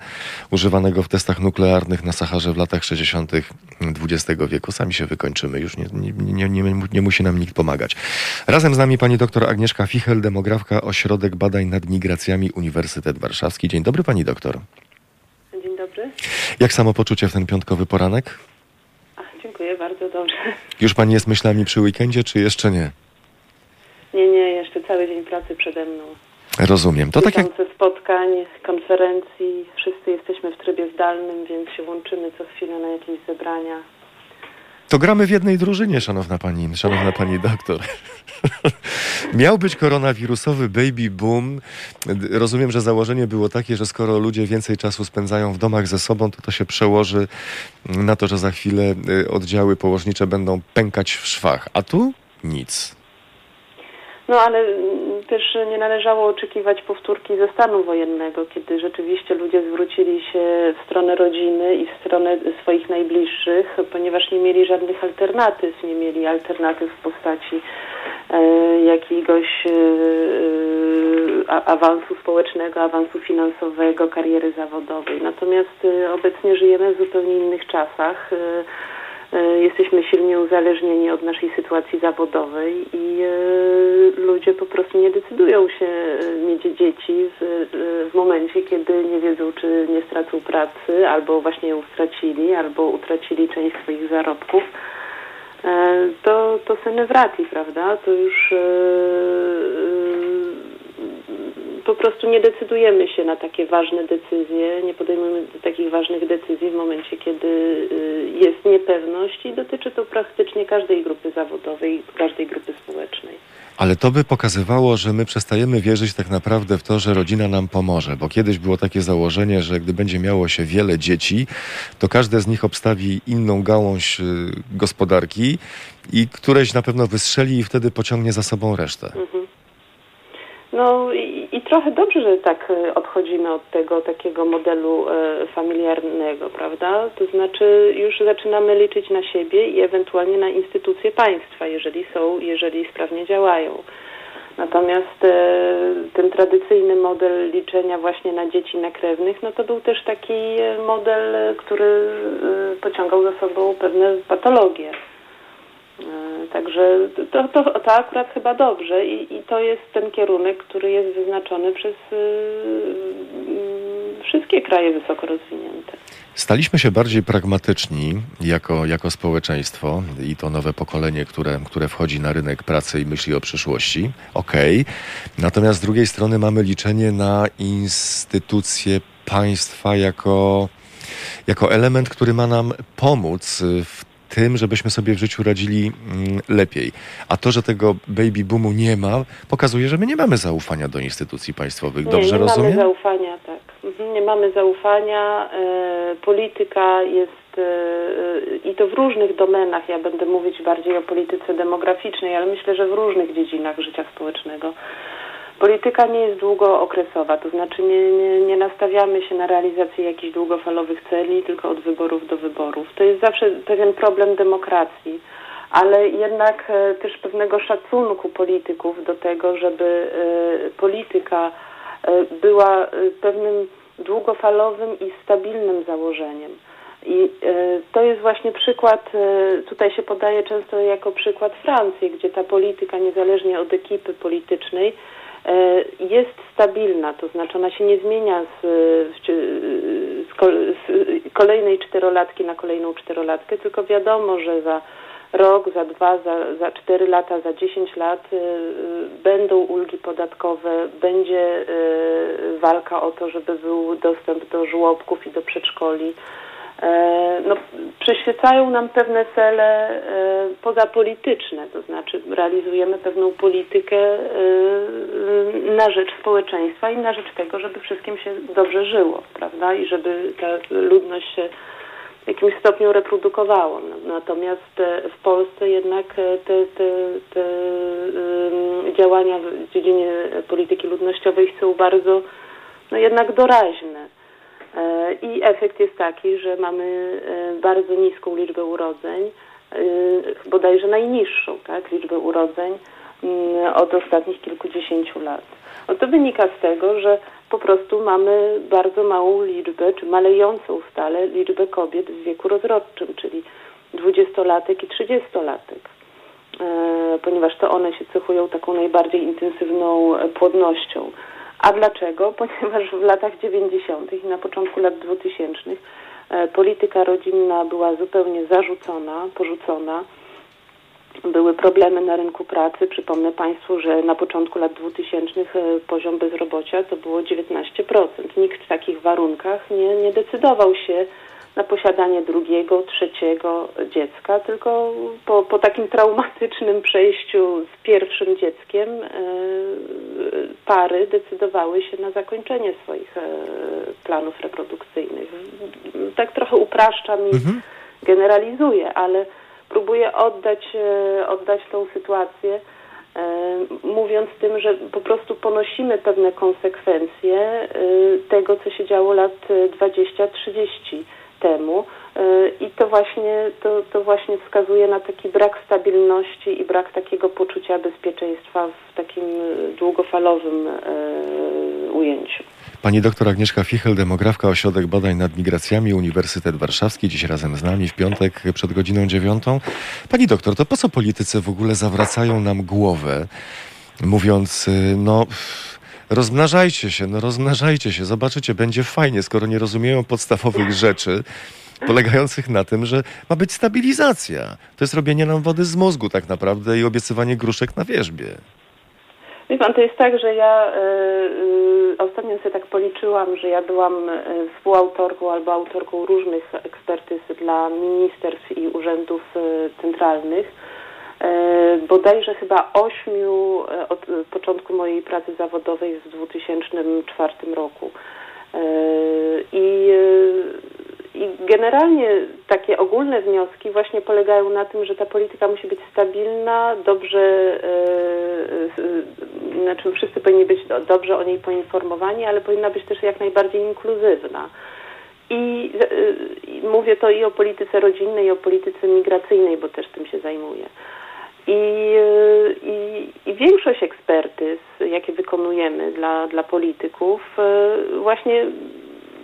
używanego w testach nuklearnych na Saharze w latach 60. XX wieku. Sami się wykończymy, już nie, nie, nie, nie musi nam nikt pomagać. Razem z nami pani doktor Agnieszka Fichel, demografka Ośrodek Badań nad Migracjami Uniwersytet Warszawski. Dzień dobry pani doktor.
Dzień dobry.
Jak samopoczucie w ten piątkowy poranek?
Ach, dziękuję, bardzo dobrze.
Już pani jest myślami przy weekendzie, czy jeszcze nie?
Nie, nie, jeszcze cały dzień pracy przede mną.
Rozumiem. To tak jak...
spotkań, konferencji, wszyscy jesteśmy w trybie zdalnym, więc się łączymy co chwilę na jakieś zebrania.
To gramy w jednej drużynie, szanowna pani, szanowna pani doktor. Miał być koronawirusowy baby boom. Rozumiem, że założenie było takie, że skoro ludzie więcej czasu spędzają w domach ze sobą, to to się przełoży na to, że za chwilę y, oddziały położnicze będą pękać w szwach. A tu nic.
No ale też nie należało oczekiwać powtórki ze stanu wojennego, kiedy rzeczywiście ludzie zwrócili się w stronę rodziny i w stronę swoich najbliższych, ponieważ nie mieli żadnych alternatyw, nie mieli alternatyw w postaci e, jakiegoś e, a, awansu społecznego, awansu finansowego, kariery zawodowej. Natomiast e, obecnie żyjemy w zupełnie innych czasach. E, jesteśmy silnie uzależnieni od naszej sytuacji zawodowej i e, ludzie po prostu nie decydują się e, mieć dzieci w, w momencie, kiedy nie wiedzą, czy nie stracą pracy, albo właśnie ją stracili, albo utracili część swoich zarobków. To, to senewrati, prawda? To już po prostu nie decydujemy się na takie ważne decyzje, nie podejmujemy takich ważnych decyzji w momencie, kiedy y, jest niepewność i dotyczy to praktycznie każdej grupy zawodowej, każdej grupy społecznej.
Ale to by pokazywało, że my przestajemy wierzyć tak naprawdę w to, że rodzina nam pomoże, bo kiedyś było takie założenie, że gdy będzie miało się wiele dzieci, to każde z nich obstawi inną gałąź y, gospodarki i któreś na pewno wystrzeli i wtedy pociągnie za sobą resztę. Mhm.
No i, i, trochę dobrze, że tak e, odchodzimy od tego takiego modelu e, familiarnego, prawda? To znaczy już zaczynamy liczyć na siebie i ewentualnie na instytucje państwa, jeżeli są, jeżeli sprawnie działają. Natomiast e, ten tradycyjny model liczenia właśnie na dzieci nakrewnych, no to był też taki model, który pociągał za sobą pewne patologie. Także to, to, to akurat chyba dobrze I, i to jest ten kierunek, który jest wyznaczony przez y, y, wszystkie kraje wysoko rozwinięte.
Staliśmy się bardziej pragmatyczni jako, jako społeczeństwo i to nowe pokolenie, które, które wchodzi na rynek pracy i myśli o przyszłości. Okej. Okay. Natomiast z drugiej strony mamy liczenie na instytucje państwa jako, jako element, który ma nam pomóc w tym, żebyśmy sobie w życiu radzili mm, lepiej. A to, że tego baby boomu nie ma, pokazuje, że my nie mamy zaufania do instytucji państwowych. Dobrze
nie, nie
rozumiem?
Nie mamy zaufania, tak. Mhm, nie mamy zaufania. E, polityka jest e, i to w różnych domenach. Ja będę mówić bardziej o polityce demograficznej, ale myślę, że w różnych dziedzinach życia społecznego Polityka nie jest długookresowa, to znaczy nie, nie, nie, nastawiamy się na realizację jakichś długofalowych celi, tylko od wyborów do wyborów. To jest zawsze pewien problem demokracji, ale jednak e, też pewnego szacunku polityków do tego, żeby e, polityka e, była pewnym długofalowym i stabilnym założeniem. I to jest właśnie przykład, tutaj się podaje często jako przykład Francji, gdzie ta polityka, niezależnie od ekipy politycznej, jest stabilna, to znaczy ona się nie zmienia z, z, z kolejnej czterolatki na kolejną czterolatkę, tylko wiadomo, że za rok, za dwa, za, za cztery lata, za dziesięć lat będą ulgi podatkowe, będzie walka o to, żeby był dostęp do żłobków i do przedszkoli. E, no, przyświecają nam pewne cele e, pozapolityczne, to znaczy realizujemy pewną politykę e, na rzecz społeczeństwa i na rzecz tego, żeby wszystkim się dobrze żyło, prawda? I żeby ta ludność się w jakimś stopniu reprodukowała. Natomiast w Polsce jednak te, te, te działania w dziedzinie polityki ludnościowej są bardzo no jednak doraźne. E, I efekt jest taki, że mamy e, bardzo niską liczbę urodzeń, e, bodajże najniższą tak, liczbę urodzeń mm, od ostatnich kilkudziesięciu lat. No to wynika z tego, że po prostu mamy bardzo małą liczbę, czy malejącą stale liczbę kobiet w wieku rozrodczym, czyli dwudziestolatek i trzydziestolatek, ponieważ to one się cechują taką najbardziej intensywną płodnością. A dlaczego? (laughs) Ponieważ w latach 90. i na początku lat 2000 e, polityka rodzinna była zupełnie zarzucona, porzucona. Były problemy na rynku pracy. Przypomnę Państwu, że na początku lat 2000 e, poziom bezrobocia to było 19%. Nikt w takich warunkach nie, nie decydował się na posiadanie drugiego, trzeciego dziecka, tylko po, po takim traumatycznym przejściu z pierwszym dzieckiem e, pary decydowały się na zakończenie swoich e, planów reprodukcyjnych. Tak trochę upraszczam i mhm. generalizuję, ale próbuję oddać, e, oddać tą sytuację mówiąc tym, że po prostu ponosimy pewne konsekwencje tego, co się działo lat 20-30 temu e, i to właśnie, to, to właśnie wskazuje na taki brak stabilności i brak takiego poczucia bezpieczeństwa w takim długofalowym e, ujęciu.
Pani doktor Agnieszka Fichel, demografka, Ośrodek Badań nad Migracjami, Uniwersytet Warszawski, dziś razem z nami w piątek przed godziną dziewiątą. Pani doktor, to po co politycy w ogóle zawracają nam głowę, mówiąc, y, no rozmnażajcie się, no rozmnażajcie się, zobaczycie, będzie fajnie, skoro nie rozumieją podstawowych rzeczy polegających na tym, że ma być stabilizacja. To jest robienie nam wody z mózgu tak naprawdę i obiecywanie gruszek na wierzbie.
Wie pan, to jest tak, że ja y, y, ostatnio sobie tak policzyłam, że ja byłam y, współautorką albo autorką różnych ekspertyz dla ministerstw i urzędów centralnych E, bodajże chyba ośmiu e, od początku mojej pracy zawodowej w 2004 roku. E, I, I generalnie takie ogólne wnioski właśnie polegają na tym, że ta polityka musi być stabilna, dobrze, znaczy wszyscy powinni być dobrze o niej poinformowani, ale powinna być też jak najbardziej inkluzywna. I, I mówię to i o polityce rodzinnej, i o polityce migracyjnej, bo też tym się zajmuję. I, i, I, większość ekspertyz, jakie wykonujemy dla, dla polityków, e, właśnie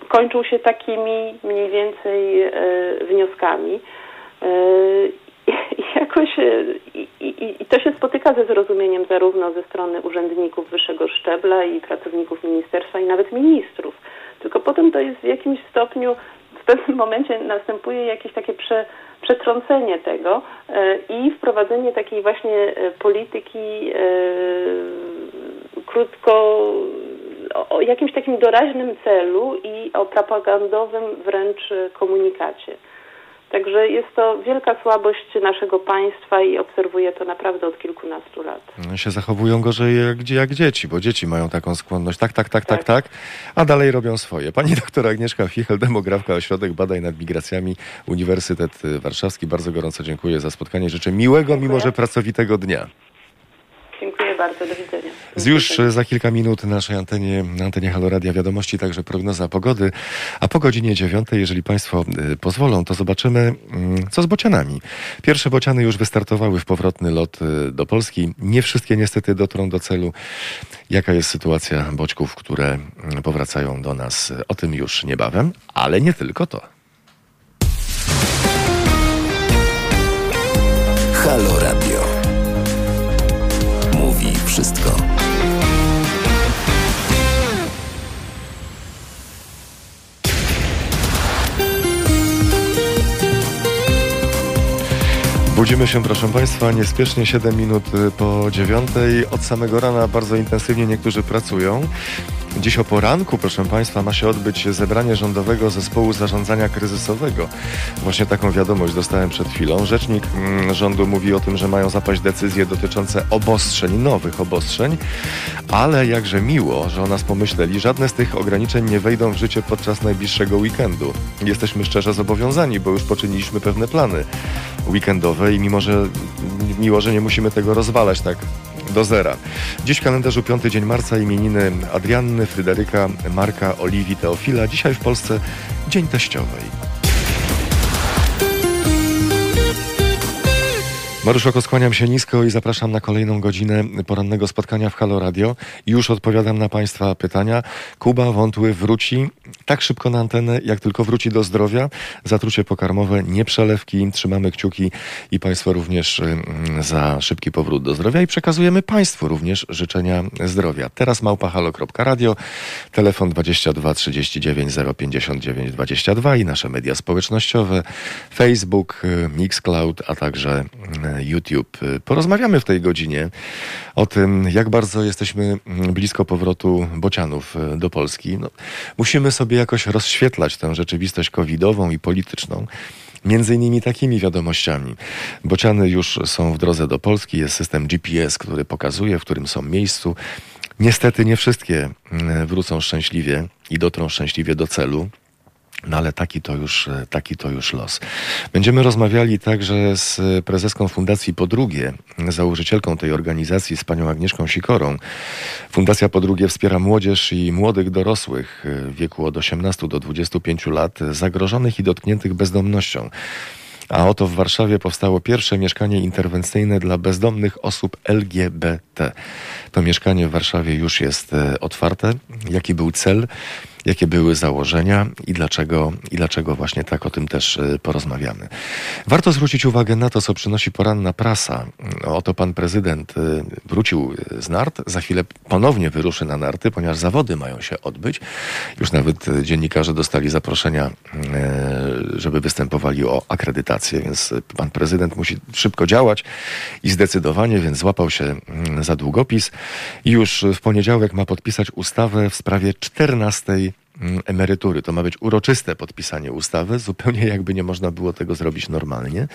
kończą się takimi mniej więcej e, wnioskami. I jakoś i, i, i to się spotyka ze zrozumieniem zarówno ze strony urzędników wyższego szczebla i pracowników ministerstwa i nawet ministrów. Tylko potem to jest w jakimś stopniu, pewnym momencie następuje jakieś takie prze, przetrącenie tego e, i wprowadzenie takiej właśnie e, polityki e, krótko o jakimś takim doraźnym celu i o propagandowym wręcz komunikacie. Także jest to wielka słabość naszego państwa i obserwuję to naprawdę od kilkunastu lat.
Się zachowują gorzej jak, jak dzieci, bo dzieci mają taką skłonność tak, tak, tak, tak, tak, tak, a dalej robią swoje. Pani doktor Agnieszka Fichel, demografka, Ośrodek Badań nad Migracjami, Uniwersytet Warszawski. Bardzo gorąco dziękuję za spotkanie. Życzę miłego, dziękuję. mimo że pracowitego dnia.
Bardzo, do widzenia.
Już za kilka minut na naszej antenie, na antenie Haloradia Wiadomości, także prognoza pogody. A po godzinie dziewiątej, jeżeli Państwo y, pozwolą, to zobaczymy, mm, co z bocianami. Pierwsze bociany już wystartowały w powrotny lot y, do Polski. Nie wszystkie niestety dotrą do celu. Jaka jest sytuacja boćków, które mm, powracają do nas? O tym już niebawem, ale nie tylko to.
Halo Radio wszystko.
Budzimy się, proszę Państwa, niespiesznie 7 minut po dziewiątej. Od samego rana bardzo intensywnie niektórzy pracują. Dziś o poranku, proszę Państwa, ma się odbyć zebranie rządowego zespołu zarządzania kryzysowego. Właśnie taką wiadomość dostałem przed chwilą. Rzecznik mm, rządu mówi o tym, że mają zapaść decyzje dotyczące obostrzeń, nowych obostrzeń, ale jakże miło, że o nas pomyśleli. Żadne z tych ograniczeń nie wejdą w życie podczas najbliższego weekendu. Jesteśmy szczerze zobowiązani, bo już poczyniliśmy pewne plany weekendowe i mimo, że miło, że nie musimy tego rozwalać tak do zera. Dziś w kalendarzu piąty dzień marca imieniny Adrianny, Fryderyka, Marka, Oliwii, Teofila. Dzisiaj w Polsce Dzień Teściowej. Maruszoko, skłaniam się nisko i zapraszam na kolejną godzinę porannego spotkania w Halo Radio. Już odpowiadam na Państwa pytania. Kuba Wątły wróci tak szybko na antenę, jak tylko wróci do zdrowia. Zatrucie pokarmowe, nie przelewki. Trzymamy kciuki i Państwo również mm, za szybki powrót do zdrowia i przekazujemy Państwu również życzenia zdrowia. Teraz małpahalo.radio, telefon 22 39 059 22 i nasze media społecznościowe, Facebook, Mixcloud, a także e, YouTube. Porozmawiamy w tej godzinie o tym, jak bardzo jesteśmy mm, blisko powrotu bocianów e, do Polski. No, musimy sobie jakoś rozświetlać tę rzeczywistość covidową i polityczną. Między innymi takimi wiadomościami. Bociany już są w drodze do Polski, jest system GPS, który pokazuje, w którym są miejscu. Niestety nie wszystkie mm, wrócą szczęśliwie i dotrą szczęśliwie do celu. No ale taki to, już, taki to już los. Będziemy rozmawiali także z prezeską Fundacji Podrugie, założycielką tej organizacji, z panią Agnieszką Sikorą. Fundacja Podrugie wspiera młodzież i młodych dorosłych w wieku od 18 do 25 lat zagrożonych i dotkniętych bezdomnością. A oto w Warszawie powstało pierwsze mieszkanie interwencyjne dla bezdomnych osób LGBT. To mieszkanie w Warszawie już jest e, otwarte. Jaki był cel? jakie były założenia i dlaczego, i dlaczego właśnie tak o tym też e, porozmawiamy. Warto zwrócić uwagę na to, co przynosi poranna prasa. Oto pan prezydent e, wrócił z nart, za chwilę ponownie wyruszy na narty, ponieważ zawody mają się odbyć. Już nawet dziennikarze dostali zaproszenia, żeby występowali o akredytację, więc pan prezydent musi szybko działać i zdecydowanie, więc złapał się mm, za długopis już w poniedziałek ma podpisać ustawę w sprawie 14 Mm, emerytury. To ma być uroczyste podpisanie ustawy, (laughs) zupełnie jakby nie można było tego zrobić normalnie.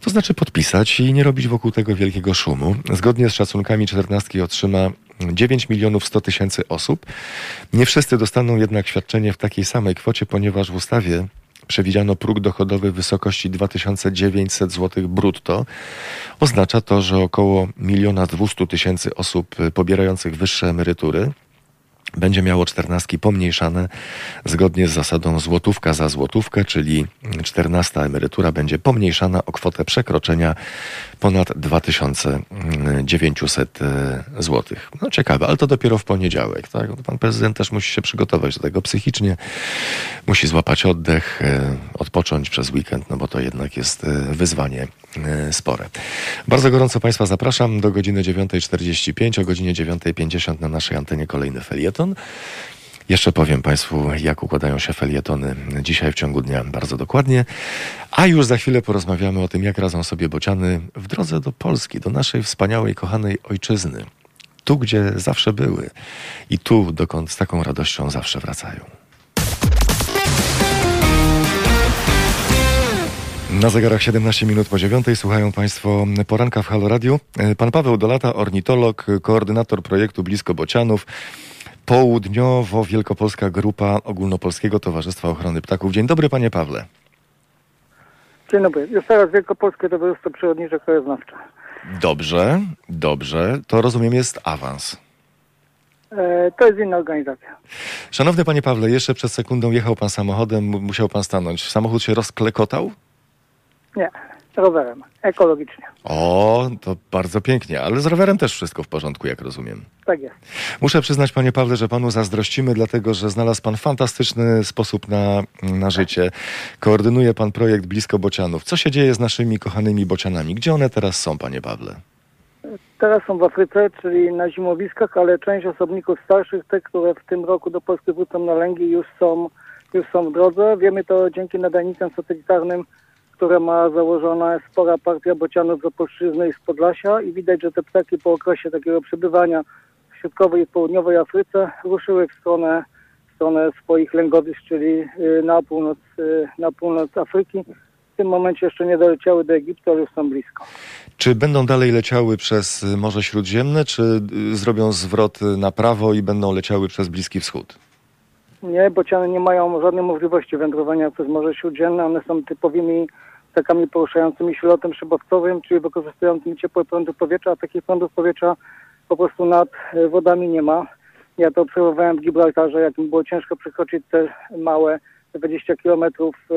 To znaczy podpisać i nie robić wokół tego wielkiego szumu. Zgodnie z szacunkami czternastki otrzyma 9 milionów 100 tysięcy osób. Nie wszyscy dostaną jednak świadczenie w takiej samej kwocie, ponieważ w ustawie przewidziano próg dochodowy w wysokości 2900 zł brutto. Oznacza to, że około 1 200 tysięcy osób pobierających wyższe emerytury będzie miało czternastki pomniejszane zgodnie z zasadą złotówka za złotówkę, czyli czternasta emerytura będzie pomniejszana o kwotę przekroczenia ponad 2900 zł. No ciekawe, ale to dopiero w poniedziałek. Tak? Pan prezydent też musi się przygotować do tego psychicznie, musi złapać oddech, e, odpocząć przez weekend, no bo to jednak jest e, wyzwanie e, spore. Bardzo gorąco Państwa zapraszam do godziny 9.45, o godzinie 9.50 na naszej antenie kolejny felieton felieton. Jeszcze powiem Państwu, jak układają się felietony dzisiaj w ciągu dnia bardzo dokładnie. A już za chwilę porozmawiamy o tym, jak radzą sobie bociany w drodze do Polski, do naszej wspaniałej, kochanej ojczyzny. Tu, gdzie zawsze były i tu, dokąd z taką radością zawsze wracają. Na zegarach 17 minut po dziewiątej słuchają Państwo poranka w Halo Radio. Pan Paweł Dolata, ornitolog, koordynator projektu Blisko Bocianów. Południowo-Wielkopolska Grupa Ogólnopolskiego Towarzystwa Ochrony Ptaków. Dzień dobry, panie Pawle.
Dzień dobry. Jest teraz Wielkopolskie Towarzystwo Przyrodnicze Krajoznawcze.
Dobrze, dobrze. To rozumiem jest awans.
E, to jest inna organizacja.
Szanowny panie Pawle, jeszcze przed sekundą jechał pan samochodem, musiał pan stanąć. Samochód się rozklekotał?
Nie rowerem, ekologicznie.
O, to bardzo pięknie, ale z rowerem też wszystko w porządku, jak rozumiem.
Tak jest.
Muszę przyznać, panie Pawle, że panu zazdrościmy, dlatego że znalazł pan fantastyczny sposób na, na życie. Koordynuje pan projekt Blisko Bocianów. Co się dzieje z naszymi kochanymi bocianami? Gdzie one teraz są, panie Pawle?
Teraz są w Afryce, czyli na zimowiskach, ale część osobników starszych, te, które w tym roku do Polski wrócą na lęgi, już są, już są w drodze. Wiemy to dzięki nadajnicom satelitarnym które ma założona spora partia bocianów z Opolszczyzny i z Podlasia i widać, że te ptaki po okresie takiego przebywania w środkowej i południowej Afryce ruszyły w stronę, w stronę swoich lęgowisk, czyli y, na północ, y, na północ Afryki. W tym momencie jeszcze nie doleciały do Egiptu, ale już są blisko.
Czy będą dalej leciały przez Morze Śródziemne, czy y, zrobią zwrot na prawo i będą leciały przez Bliski Wschód?
Nie, bociany nie mają żadnej możliwości wędrowania przez Morze Śródziemne. One są typowymi ptakami poruszającymi się lotem szybowcowym, czyli wykorzystującymi ciepłe prądy powietrza, a takich prądów powietrza po prostu nad e, wodami nie ma. Ja to obserwowałem w Gibraltarze, jak mi było ciężko przekroczyć te małe 20 kilometrów e,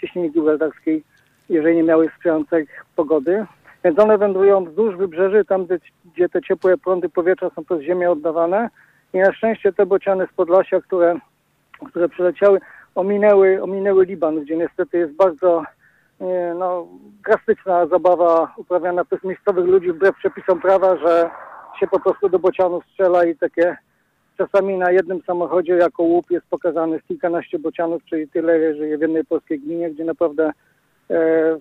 cieśniny gibraltarskiej, jeżeli nie miały sprzyjającej pogody. Więc one wędrują wzdłuż wybrzeży, tam gdzie te ciepłe prądy powietrza są przez ziemię oddawane. I na szczęście te bociany z Podlasia, które, które przyleciały, ominęły, ominęły Liban, gdzie niestety jest bardzo no, drastyczna zabawa uprawiana przez miejscowych ludzi wbrew przepisom prawa, że się po prostu do bocianów strzela i takie czasami na jednym samochodzie jako łup jest pokazany kilkanaście bocianów, czyli tyle żyje w jednej polskiej gminie, gdzie naprawdę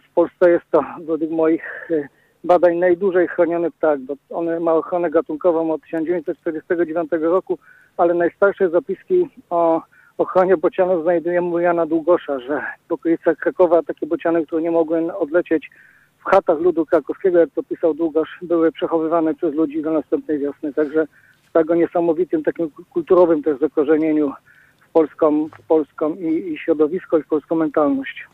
w Polsce jest to według moich e, badań najdłużej chroniony ptak, bo on ma ochronę gatunkową od 1949 roku, ale najstarsze zapiski o ochronie bocianów znajdujemy Jana Długosza, że w okolicach Krakowa takie bociany, które nie mogły odlecieć w chatach ludu krakowskiego, jak to pisał Długosz, były przechowywane przez ludzi do następnej wiosny. Także z tego niesamowitym takim kulturowym też zakorzenieniu w polską, w polską i, i środowisko, i w polską mentalność.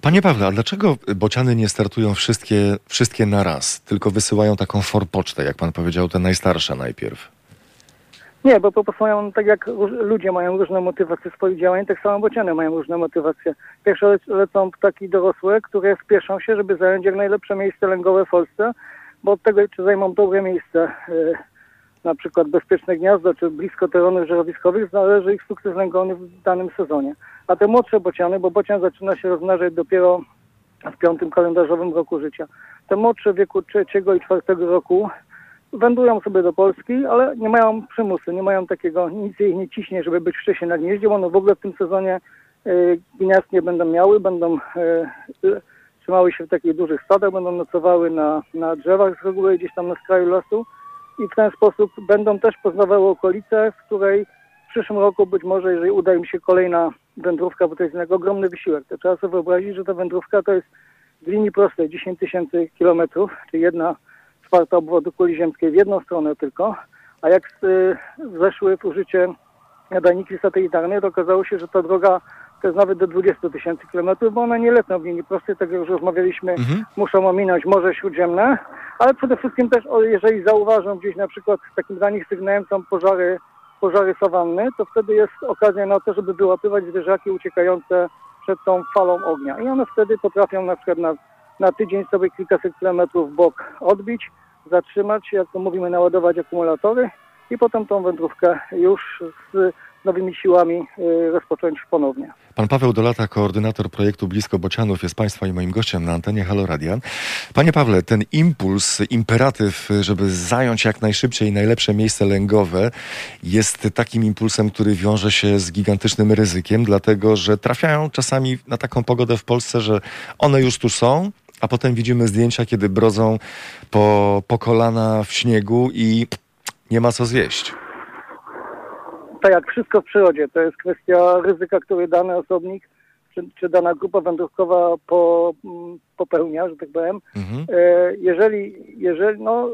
Panie Pawle, a dlaczego bociany nie startują wszystkie, wszystkie na raz, tylko wysyłają taką forpocztę, jak pan powiedział, te najstarsze najpierw?
Nie, bo po prostu mają, tak jak ludzie mają różne motywacje swoich działań, tak samo bociany mają różne motywacje. Pierwsze le lecą ptaki dorosłe, które spieszą się, żeby zająć jak najlepsze miejsce lęgowe w Polsce, bo od tego, czy zajmą dobre miejsce, yy, na przykład bezpieczne gniazdo, czy blisko terenów żerowiskowych, zależy ich sukces lęgowy w danym sezonie. A te młodsze bociany, bo bocian zaczyna się rozmnażać dopiero w piątym kalendarzowym roku życia. Te młodsze w wieku trzeciego i czwartego roku wędrują sobie do Polski, ale nie mają przymusu, nie mają takiego, nic ich nie ciśnie, żeby być wcześniej na gnieździe, bo one w ogóle w tym sezonie y, gniazd nie będą miały, będą y, trzymały się w takich dużych stadach, będą nocowały na, na drzewach z reguły gdzieś tam na skraju lasu i w ten sposób będą też poznawały okolice, w której w przyszłym roku być może, jeżeli uda im się kolejna wędrówka, bo to jest jednak ogromny wysiłek, to trzeba sobie wyobrazić, że ta wędrówka to jest w linii prostej 10 tysięcy kilometrów, czyli jedna czwarta obwodu kuli ziemskiej w jedną stronę tylko, a jak y, weszły w użycie nadajniki satelitarne, to okazało się, że ta droga to jest nawet do 20 tysięcy kilometrów, bo one nie lecą w linii prostej, tak jak już rozmawialiśmy, mhm. muszą ominąć Morze Śródziemne, ale przede wszystkim też, jeżeli zauważą gdzieś na przykład takim dla nich sygnałem są pożary, pożary sawanny, to wtedy jest okazja na to, żeby wyłapywać zwierzaki uciekające przed tą falą ognia. I one wtedy potrafią na przykład na, na tydzień sobie kilkaset kilometrów w bok odbić, zatrzymać, jak to mówimy, naładować akumulatory i potem tą wędrówkę już z nowymi siłami y, rozpocząć ponownie.
Pan Paweł Dolata, koordynator projektu Blisko Bocianów, jest Państwa i moim gościem na antenie Halo Radia. Panie Pawle, ten impuls, imperatyw, żeby zająć jak najszybciej najlepsze miejsce lęgowe, jest takim impulsem, który wiąże się z gigantycznym ryzykiem, dlatego że trafiają czasami na taką pogodę w Polsce, że one już tu są, a potem widzimy zdjęcia, kiedy brodzą po, po kolana w śniegu i nie ma co zjeść.
Tak jak wszystko w przyrodzie, to jest kwestia ryzyka, który dany osobnik czy, czy dana grupa wędrówkowa po, mm, popełnia, że tak powiem. Mhm. E, jeżeli, jeżeli, no,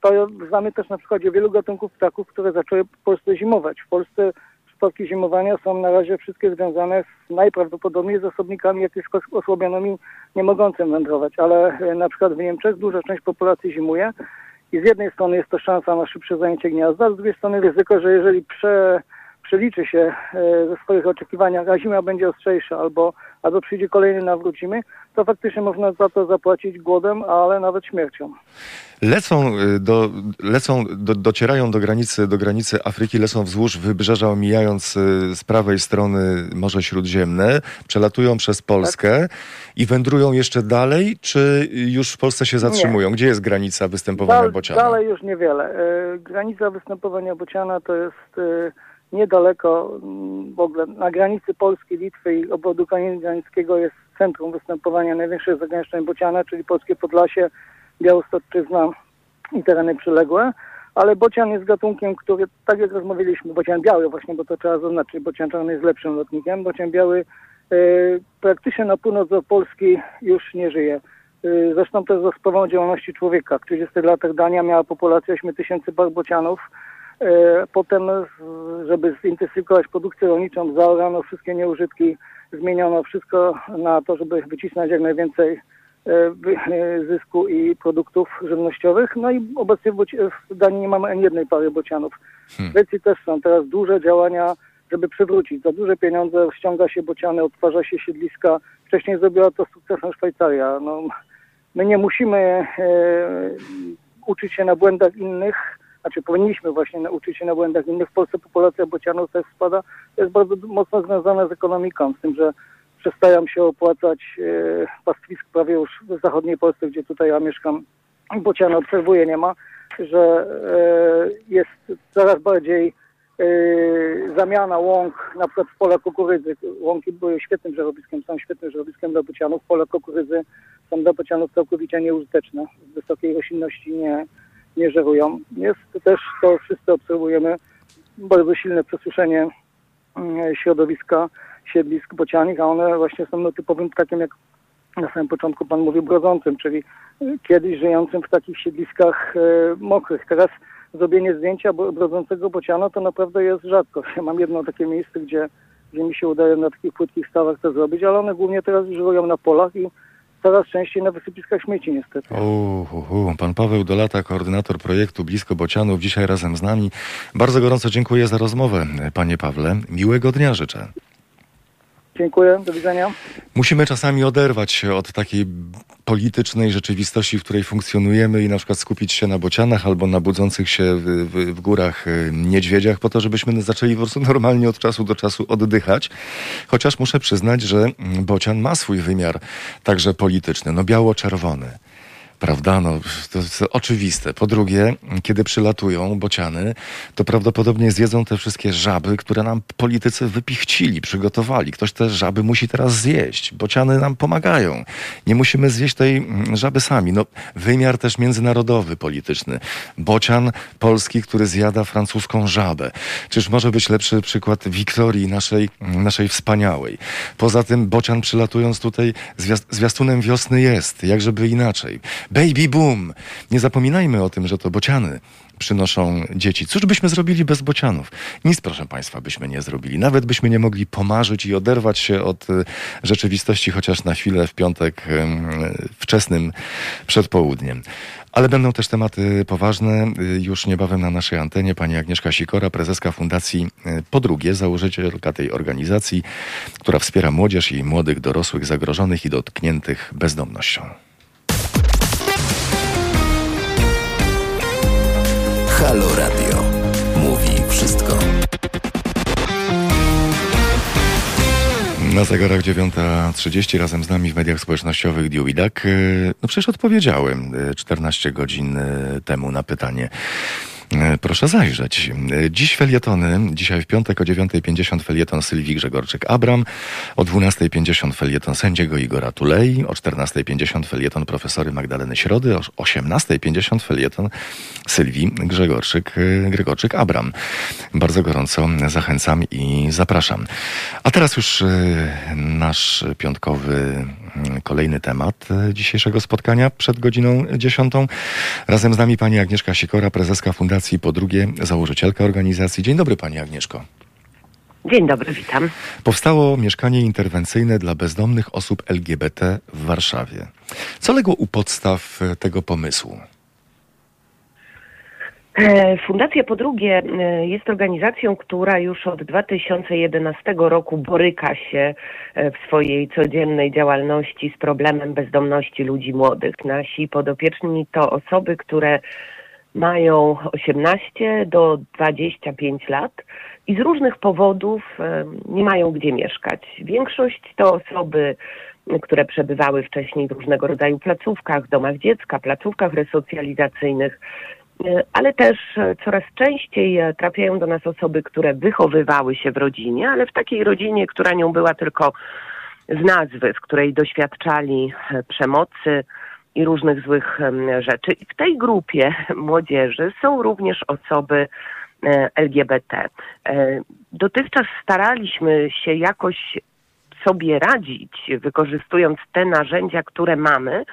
to znamy też na przykładzie wielu gatunków ptaków, które zaczęły w Polsce zimować. W Polsce przypadki zimowania są na razie wszystkie związane z najprawdopodobniej z osobnikami jakimiś osłabionymi, nie mogącym wędrować, ale e, na przykład w Niemczech duża część populacji zimuje i z jednej strony jest to szansa na szybsze zajęcie gniazda, z drugiej strony ryzyko, że jeżeli prze, przeliczy się e, ze swoich oczekiwaniach, a zima będzie ostrzejsza albo, albo przyjdzie kolejny nawrócimy, to faktycznie można za to zapłacić głodem, ale nawet śmiercią.
Lecą, y, do, lecą do, docierają do granicy, do granicy Afryki, lecą wzdłuż wybrzeża, omijając y, z prawej strony Morze Śródziemne, przelatują przez Polskę tak. i wędrują jeszcze dalej, czy już w Polsce się zatrzymują? Nie. Gdzie jest granica występowania Dal, bociana?
Dalej już niewiele. Y, granica występowania bociana to jest niedaleko, mm, w ogóle na granicy Polski, Litwy i obwodu kaliningradzkiego jest centrum występowania największych zagęszczeń bociana, czyli Polskie Podlasie, Białostoczyzna i tereny przyległe. Ale bocian jest gatunkiem, który, tak jak rozmawialiśmy, bocian biały właśnie, bo to trzeba zaznaczyć, bocian czarny jest lepszym lotnikiem. Bocian biały e, praktycznie na północ od Polski już nie żyje. E, zresztą jest za sprawą działalności człowieka. W 30 latach Dania miała populację 8 tysięcy bocianów. E, potem, żeby zintensyfikować produkcję rolniczą, zaorano wszystkie nieużytki, zmieniono wszystko na to, żeby wycisnąć jak najwięcej e, e, zysku i produktów żywnościowych. No i obecnie w Danii nie mamy ani jednej pary bocianów. Hmm. W Grecji też są teraz duże działania, żeby przywrócić. Za duże pieniądze ściąga się bociany, odtwarza się siedliska. Wcześniej zrobiła to sukcesem Szwajcaria. No, my nie musimy e, uczyć się na błędach innych, znaczy powinniśmy właśnie nauczyć się na błędach innych. W Polsce populacja bocianów też spada. To jest bardzo mocno związane z ekonomiką, z tym, że przestają się opłacać e, pastwisk prawie już w zachodniej Polsce, gdzie tutaj ja mieszkam. Bociany obserwuję, nie ma, że e, jest coraz bardziej yy, zamiana łąk, na przykład w pole kukurydzy. Łąki były świetnym żerowiskiem, są świetnym żerowiskiem dla bocianów. Pole kukurydzy są dla bocianów całkowicie nieużyteczne. Z wysokiej roślinności nie, nie żerują. Jest też, to wszyscy obserwujemy, bardzo silne przesuszenie mm, środowiska siedlisk bocianych, a one właśnie są no, typowym ptakiem, jak na samym początku pan mówił, brodzącym, czyli y, kiedyś żyjącym w takich siedliskach e, mokrych. Teraz zrobienie zdjęcia bro- brodzącego bociana to naprawdę jest rzadkość. (laughs) Ja mam jedno takie miejsce, gdzie, gdzie mi się udaje na takich płytkich stawach to zrobić, ale one głównie teraz żyją na polach i coraz częściej na wysypiskach śmieci niestety.
O, hu, hu. Pan Paweł Dolata, koordynator projektu Blisko Bocianów, dzisiaj razem z nami. Bardzo gorąco dziękuję za rozmowę, panie Pawle. Miłego dnia życzę.
Dziękuję, do widzenia.
Musimy czasami oderwać się od takiej politycznej rzeczywistości, w której funkcjonujemy i na przykład skupić się na bocianach albo na budzących się w, w, w górach y, niedźwiedziach, po to, żebyśmy zaczęli po prostu (laughs) normalnie od czasu do czasu oddychać. Chociaż muszę przyznać, że bocian ma swój wymiar także polityczny, no biało-czerwony. Prawda? No, to jest oczywiste. Po drugie, kiedy przylatują bociany, to prawdopodobnie zjedzą te wszystkie żaby, które nam politycy wypichcili, przygotowali. Ktoś te żaby musi teraz zjeść. Bociany nam pomagają. Nie musimy zjeść tej mm, żaby sami. No, wymiar też międzynarodowy, polityczny. Bocian polski, który zjada francuską żabę. Czyż może być lepszy przykład Wiktorii, naszej, naszej wspaniałej? Poza tym bocian przylatując tutaj zwiast- zwiastunem wiosny jest. Jakżeby inaczej. Baby boom! Nie zapominajmy o tym, że to bociany przynoszą dzieci. Cóż byśmy zrobili bez bocianów? Nic, proszę Państwa, byśmy nie zrobili. Nawet byśmy nie mogli pomarzyć i oderwać się od y, rzeczywistości chociaż na chwilę w piątek wczesnym przedpołudniem. Ale będą też tematy poważne. Y, Już niebawem na naszej antenie pani Agnieszka Sikora, prezeska Fundacji y, Po drugie, założycielka tej organizacji, która wspiera młodzież i młodych dorosłych zagrożonych i dotkniętych bezdomnością.
Halo Radio. Mówi wszystko.
Na zegarach 9.30 razem z nami w mediach społecznościowych Diuidak. Y, No przecież odpowiedziałem y, 14 godzin y, temu na pytanie. Y, Proszę zajrzeć. Dziś felietony, dzisiaj w piątek o 9.50 felieton Sylwii Grzegorczyk-Abram, o 12.50 felieton sędziego Igora Tulei, o 14.50 felieton profesory Magdaleny Środy, o 18.50 felieton Sylwii Grzegorczyk, y, Gregorczyk-Abram. Bardzo gorąco zachęcam i zapraszam. A teraz już y, nasz piątkowy kolejny temat y, dzisiejszego spotkania przed godziną 10. Razem z nami pani Agnieszka Sikora, prezeska Fundacji Po drugie, założycielka organizacji. Dzień dobry pani Agnieszko.
Dzień dobry, witam.
Powstało mieszkanie interwencyjne dla bezdomnych osób LGBT w Warszawie. Co legło u podstaw e, tego pomysłu?
E, Fundacja po drugie e, jest organizacją, która już od 2011 roku boryka się e, w swojej codziennej działalności z problemem bezdomności ludzi młodych. Nasi podopieczni to osoby, które mają 18 do 25 lat i z różnych powodów nie mają gdzie mieszkać. Większość to osoby, które przebywały wcześniej w różnego rodzaju placówkach, domach dziecka, placówkach resocjalizacyjnych, ale też e, coraz częściej e, trafiają do nas osoby, które wychowywały się w rodzinie, ale w takiej rodzinie, która nią była tylko z nazwy, w której doświadczali e, przemocy i różnych złych rzeczy. I w tej grupie (laughs) młodzieży są również osoby e, LGBT. E, Dotychczas staraliśmy się jakoś sobie radzić, wykorzystując te narzędzia, które mamy,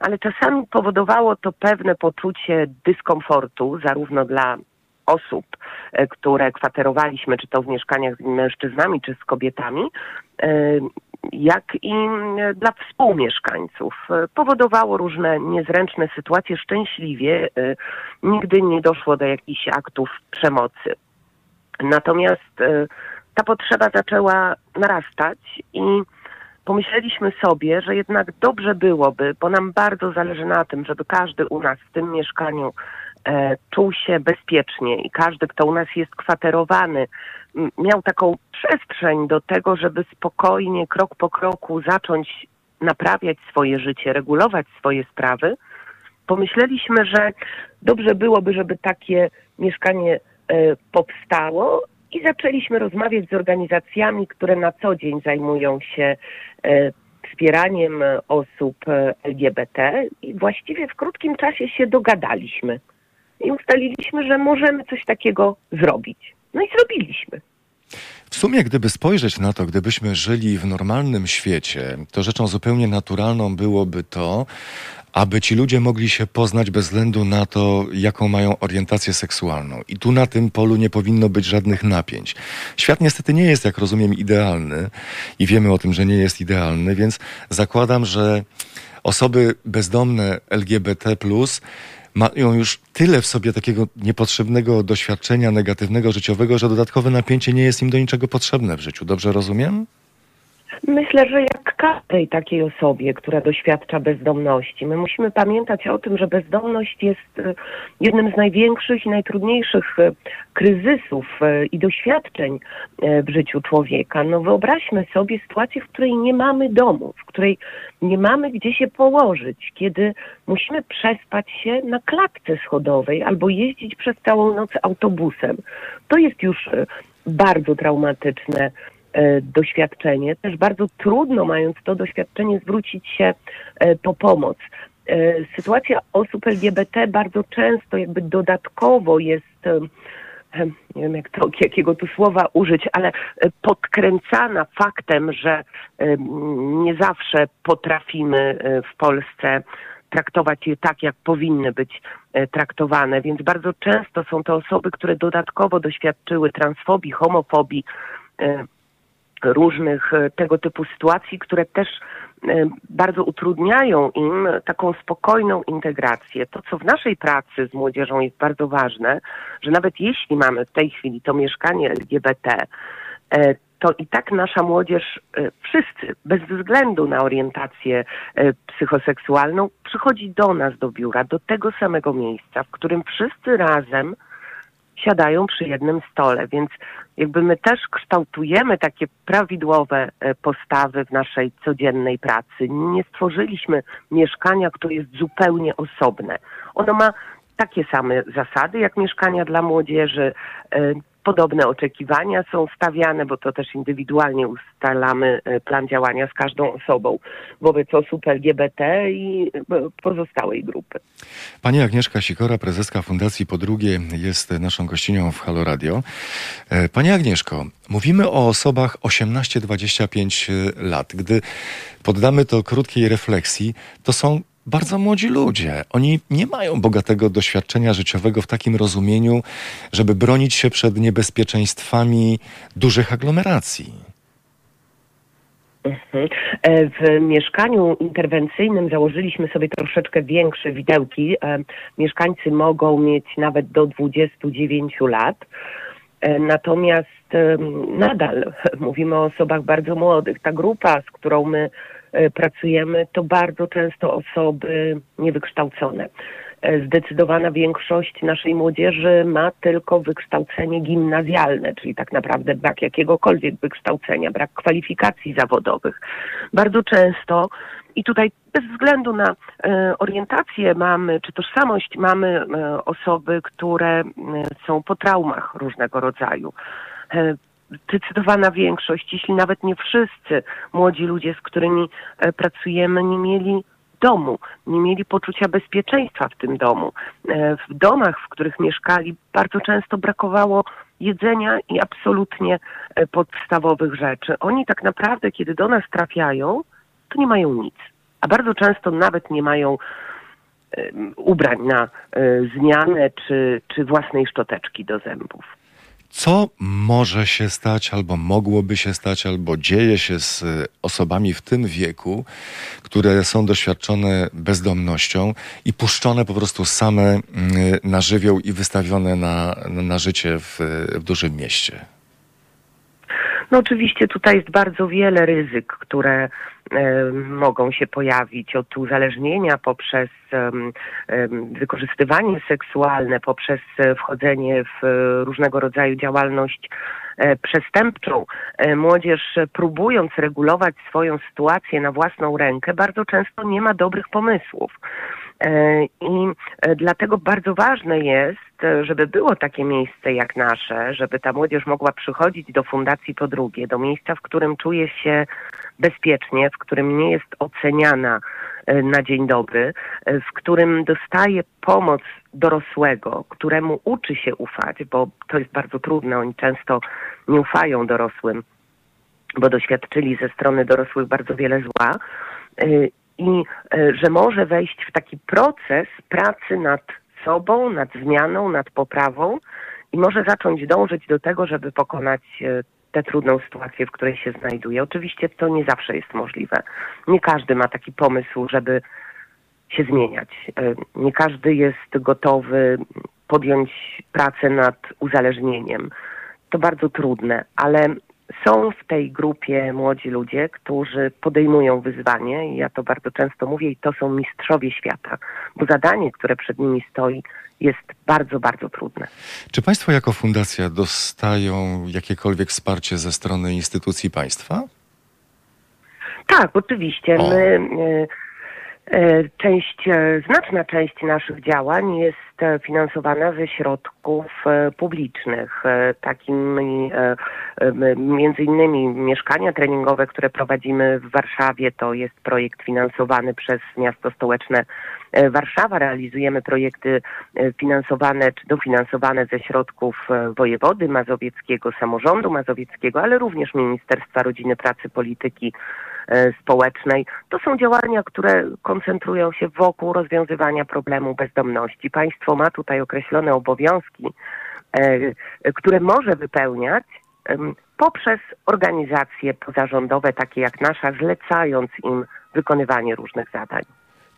ale czasami powodowało to pewne poczucie dyskomfortu, zarówno dla osób, e, które kwaterowaliśmy, czy to w mieszkaniach z mężczyznami, czy z kobietami, e, jak i e, dla współmieszkańców. Powodowało różne niezręczne sytuacje. Szczęśliwie nigdy nie doszło do jakichś aktów przemocy. Natomiast ta potrzeba zaczęła narastać i pomyśleliśmy sobie, że jednak dobrze byłoby, bo nam bardzo zależy na tym, żeby każdy u nas w tym mieszkaniu e, czuł się bezpiecznie i każdy, kto u nas jest kwaterowany, miał taką przestrzeń do tego, żeby spokojnie, krok po kroku zacząć naprawiać swoje życie, regulować swoje sprawy. Pomyśleliśmy, że dobrze byłoby, żeby takie mieszkanie powstało i zaczęliśmy rozmawiać z organizacjami, które na co dzień zajmują się wspieraniem osób LGBT i właściwie w krótkim czasie się dogadaliśmy i ustaliliśmy, że możemy coś takiego zrobić. No i zrobiliśmy.
W sumie, gdyby spojrzeć na to, gdybyśmy żyli w normalnym świecie, to rzeczą zupełnie naturalną byłoby to, aby ci ludzie mogli się poznać bez względu na to, jaką mają orientację seksualną. I tu na tym polu nie powinno być żadnych napięć. Świat niestety nie jest, jak rozumiem, idealny i wiemy o tym, że nie jest idealny, więc zakładam, że osoby bezdomne LGBT mają już tyle w sobie takiego niepotrzebnego doświadczenia negatywnego życiowego, że dodatkowe napięcie nie jest im do niczego potrzebne w życiu. Dobrze rozumiem?
Myślę, że jak każdej takiej osobie, która doświadcza bezdomności, my musimy pamiętać o tym, że bezdomność jest e, jednym z największych i najtrudniejszych e, kryzysów e, i doświadczeń w życiu człowieka. No wyobraźmy sobie sytuację, w której nie mamy domu, w której nie mamy gdzie się położyć, kiedy musimy przespać się na klatce schodowej albo jeździć przez całą noc autobusem. To jest już bardzo traumatyczne doświadczenie. Też bardzo trudno, mając to doświadczenie, zwrócić się e, po pomoc. E, sytuacja osób LGBT bardzo często jakby dodatkowo jest nie wiem jak to, jakiego tu słowa użyć, ale podkręcana faktem, że nie zawsze potrafimy w Polsce traktować je tak, jak powinny być traktowane. Więc bardzo często są to osoby, które dodatkowo doświadczyły transfobii, homofobii, różnych e, tego typu sytuacji, które też e, bardzo utrudniają im taką spokojną integrację. To, co w naszej pracy z młodzieżą jest bardzo ważne, że nawet jeśli mamy w tej chwili to mieszkanie LGBT, e, to i tak nasza młodzież, wszyscy, bez względu na orientację psychoseksualną, przychodzi do nas do biura, do tego samego miejsca, w którym wszyscy razem siadają przy jednym stole, więc jakby my też kształtujemy takie prawidłowe e, postawy w naszej codziennej pracy. Nie stworzyliśmy mieszkania, które jest zupełnie osobne. Ono ma takie same zasady jak mieszkania dla młodzieży. Podobne oczekiwania są stawiane, bo to też indywidualnie ustalamy e, plan działania z każdą osobą wobec osób LGBT i e, pozostałej grupy.
Pani Agnieszka Sikora, prezeska Fundacji Po Drugie, jest naszą gościnią w Halo Radio. E, pani Agnieszko, mówimy o osobach 18-25 lat. Gdy poddamy to krótkiej refleksji, to są bardzo młodzi ludzie. Oni nie mają bogatego doświadczenia życiowego w takim rozumieniu, żeby bronić się przed niebezpieczeństwami dużych aglomeracji.
Mhm. E, w mieszkaniu interwencyjnym założyliśmy sobie troszeczkę większe widełki. E, mieszkańcy mogą mieć nawet do 29 lat. E, natomiast nadal (laughs) mówimy o osobach bardzo młodych. Ta grupa, z którą my pracujemy, to bardzo często osoby niewykształcone. E, zdecydowana większość naszej młodzieży ma tylko wykształcenie gimnazjalne, czyli tak naprawdę brak jakiegokolwiek wykształcenia, brak kwalifikacji zawodowych. Bardzo często i tutaj bez względu na e, orientację mamy, czy tożsamość mamy e, osoby, które e, są po traumach różnego rodzaju zdecydowana większość, jeśli nawet nie wszyscy młodzi ludzie, z którymi e, pracujemy, nie mieli domu, nie mieli poczucia bezpieczeństwa w tym domu. E, w domach, w których mieszkali, bardzo często brakowało jedzenia i absolutnie e, podstawowych rzeczy. Oni tak naprawdę, kiedy do nas trafiają, to nie mają nic. A bardzo często nawet nie mają ubrań na zmianę czy, czy własnej szczoteczki do zębów.
Co może się stać, albo mogłoby się stać, albo dzieje się z osobami w tym wieku, które są doświadczone bezdomnością i puszczone po prostu same mm, na żywioł i wystawione na, na życie w, w dużym mieście?
No oczywiście tutaj jest bardzo wiele ryzyk, które e, mogą się pojawić od uzależnienia poprzez e, wykorzystywanie seksualne, poprzez e, wchodzenie w różnego rodzaju działalność przestępczą. Młodzież próbując regulować swoją sytuację na własną rękę bardzo często nie ma dobrych pomysłów. E, I e, dlatego bardzo ważne jest, e, żeby było takie miejsce jak nasze, żeby ta młodzież mogła przychodzić do Fundacji po drugie, do miejsca, w którym czuje się bezpiecznie, w którym nie jest oceniana na dzień dobry, w którym dostaje pomoc dorosłego, któremu uczy się ufać, bo to jest bardzo trudne, oni często nie ufają dorosłym, bo doświadczyli ze strony dorosłych bardzo wiele zła i e, że może wejść w taki proces pracy nad sobą, nad zmianą, nad poprawą i może zacząć dążyć do tego, żeby pokonać e, tę trudną sytuację, w której się znajduje. Oczywiście to nie zawsze jest możliwe. Nie każdy ma taki pomysł, żeby się zmieniać. E, nie każdy jest gotowy podjąć pracę nad uzależnieniem. To bardzo trudne, ale są w tej grupie młodzi ludzie, którzy podejmują wyzwanie ja to bardzo często mówię i to są mistrzowie świata, bo zadanie, które przed nimi stoi, jest bardzo, bardzo trudne.
Czy Państwo jako fundacja dostają jakiekolwiek wsparcie ze strony instytucji państwa?
Tak, oczywiście. My, e, e, część, e, znaczna część naszych działań jest finansowana ze środków e, publicznych. E, takimi e, między innymi mieszkania treningowe, które prowadzimy w Warszawie, to jest projekt finansowany przez miasto stołeczne Warszawa. Realizujemy projekty finansowane czy dofinansowane ze środków wojewody mazowieckiego, samorządu mazowieckiego, ale również Ministerstwa Rodziny, Pracy, Polityki E, społecznej. To są działania, które koncentrują się wokół rozwiązywania problemu bezdomności. Państwo ma tutaj określone obowiązki, e, które może wypełniać poprzez organizacje pozarządowe, takie jak nasza, zlecając im wykonywanie różnych zadań.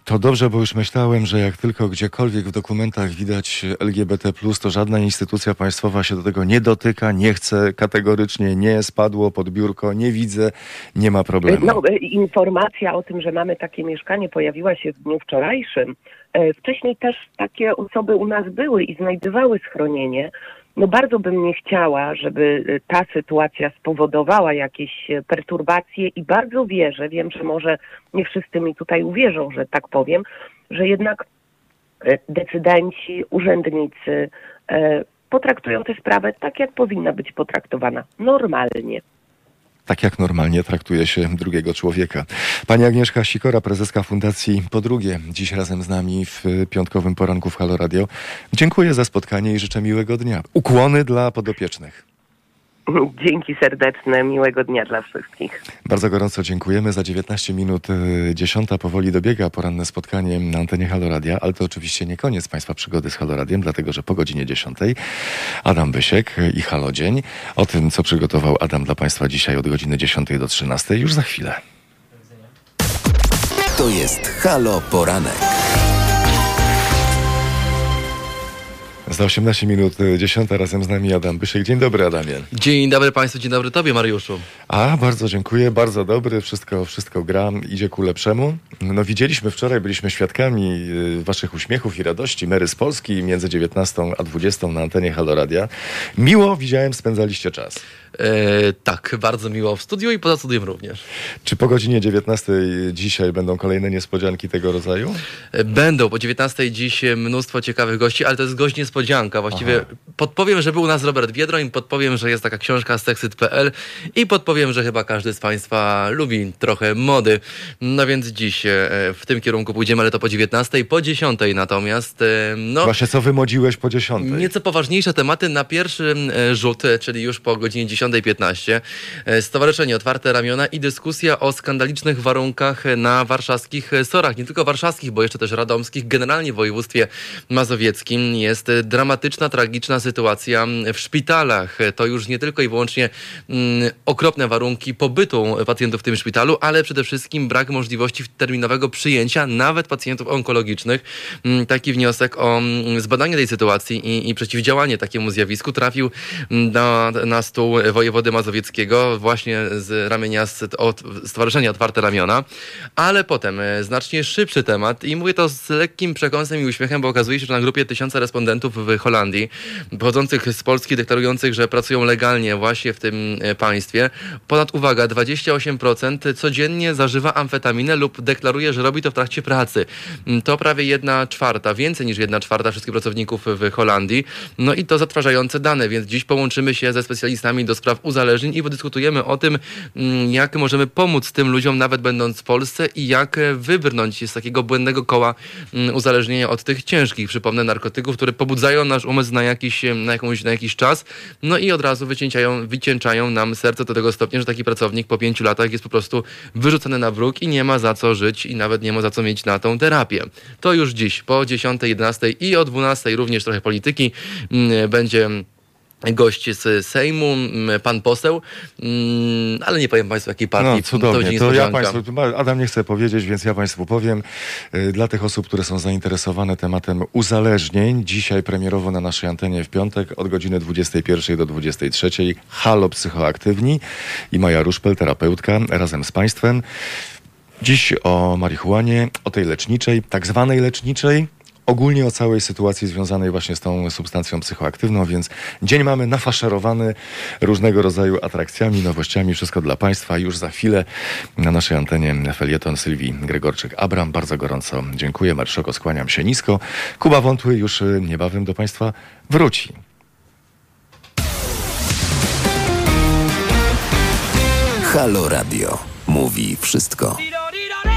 To dobrze, bo już myślałem, że jak tylko gdziekolwiek w dokumentach widać LGBT, to żadna instytucja państwowa się do tego nie dotyka, nie chce kategorycznie, nie spadło pod biurko, nie widzę, nie ma problemu.
No, informacja o tym, że mamy takie mieszkanie, pojawiła się w dniu wczorajszym. E, wcześniej też takie osoby u nas były i znajdowały schronienie. No bardzo bym nie chciała, żeby y, ta sytuacja spowodowała jakieś y, perturbacje i bardzo wierzę, wiem, że może nie wszyscy mi tutaj uwierzą, że tak powiem, że jednak y, decydenci, urzędnicy potraktują tę sprawę tak, jak powinna być potraktowana normalnie
tak jak normalnie traktuje się drugiego człowieka. Pani Agnieszka Sikora, prezeska Fundacji Po Drugie, dziś razem z nami w piątkowym poranku w Halo Radio. Dziękuję za spotkanie i życzę miłego dnia. Ukłony dla podopiecznych. (laughs)
Dzięki serdeczne, miłego dnia dla wszystkich.
Bardzo gorąco dziękujemy. Za 19 minut 10 y, powoli dobiega poranne spotkanie na antenie Haloradia, ale to oczywiście nie koniec Państwa przygody z Haloradiem, dlatego że po godzinie 10 Adam Bysiek i Halodzień. O tym, co przygotował Adam dla Państwa dzisiaj od godziny 10 do 13 już za chwilę.
To jest Halo Poranek.
Za 18 minut 10 razem z nami Adam Byszek. Dzień dobry Adamie.
Dzień dobry Państwu, dzień dobry Tobie Mariuszu.
A, bardzo dziękuję, bardzo dobry, wszystko, wszystko gra, idzie ku lepszemu. No widzieliśmy wczoraj, byliśmy świadkami y, Waszych uśmiechów i radości. Mery z Polski między 19 a 20 na antenie Haloradia. Miło widziałem, spędzaliście czas.
E, tak, bardzo miło w studiu i poza studiem również.
Czy po godzinie 19 dzisiaj będą kolejne niespodzianki tego rodzaju?
E, będą. Po 19 dziś mnóstwo ciekawych gości, ale to jest gość niespodzianka. Właściwie Aha. podpowiem, że był u nas Robert Biedroń, podpowiem, że jest taka książka z Sexit.pl i podpowiem, że chyba każdy z Państwa lubi trochę mody. No więc dziś e, w tym kierunku pójdziemy, ale to po 19. Po 10 natomiast... E, no,
Właśnie co wymodziłeś po 10?
Nieco poważniejsze tematy na pierwszy rzut, czyli już po godzinie 10 10.15. E, Stowarzyszenie Otwarte Ramiona i dyskusja o skandalicznych warunkach na warszawskich sorach. Nie tylko warszawskich, bo jeszcze też radomskich. Generalnie w województwie mazowieckim jest dramatyczna, tragiczna sytuacja w szpitalach. To już nie tylko i wyłącznie mm, okropne warunki pobytu pacjentów w tym szpitalu, ale przede wszystkim brak możliwości terminowego przyjęcia nawet pacjentów onkologicznych. Mm, taki wniosek o mm, zbadanie tej sytuacji i, i przeciwdziałanie takiemu zjawisku trafił na, na stół wojewody mazowieckiego, właśnie z ramienia Stowarzyszenia Otwarte Ramiona, ale potem e, znacznie szybszy temat i mówię to z lekkim przekąsem i uśmiechem, bo okazuje się, że na grupie tysiąca respondentów w Holandii, pochodzących z Polski, deklarujących, że pracują legalnie właśnie w tym e, państwie, ponad, uwaga, 28% codziennie zażywa amfetaminę lub deklaruje, że robi to w trakcie pracy. Mm, To prawie jedna czwarta, więcej niż jedna czwarta wszystkich pracowników w Holandii. No i to zatrważające dane, więc dziś połączymy się ze specjalistami do spraw uzależnień i podyskutujemy o tym, mm, jak możemy pomóc tym ludziom, nawet będąc w Polsce i jak wybrnąć z takiego błędnego koła mm, uzależnienia od tych ciężkich, przypomnę, narkotyków, które pobudzają nasz umysł na jakiś, na jakąś, na jakiś czas, no i od razu wycieńczają, wycieńczają nam serce do tego stopnia, że taki pracownik po pięciu latach jest po prostu wyrzucony na bruk i nie ma za co żyć i nawet nie ma za co mieć na tą terapię. To już dziś po 10, 11 i o 12 również trochę polityki mm, będzie gość z Sejmu, pan poseł, mm, ale nie powiem państwu jakiej partii.
No cudownie,
będzie
to, ja. Państwu, Adam nie chce powiedzieć, więc ja Państwu powiem. Y, Dla tych osób, które są zainteresowane tematem uzależnień, dzisiaj premierowo na naszej antenie w piątek od godziny 21 do 23 Halo Psychoaktywni i Maja Ruszpel, terapeutka, razem z Państwem. Dziś o marihuanie, o tej leczniczej, tak zwanej leczniczej, ogólnie o całej sytuacji związanej właśnie z tą substancją psychoaktywną, więc dzień mamy nafaszerowany różnego rodzaju atrakcjami, nowościami, wszystko dla Państwa. Już za chwilę na naszej antenie felieton Sylwii Gregorczyk-Abram. Bardzo gorąco dziękuję. Marszoko, skłaniam się nisko. Kuba Wątły już y, niebawem do Państwa wróci.
Halo Radio. Mówi wszystko.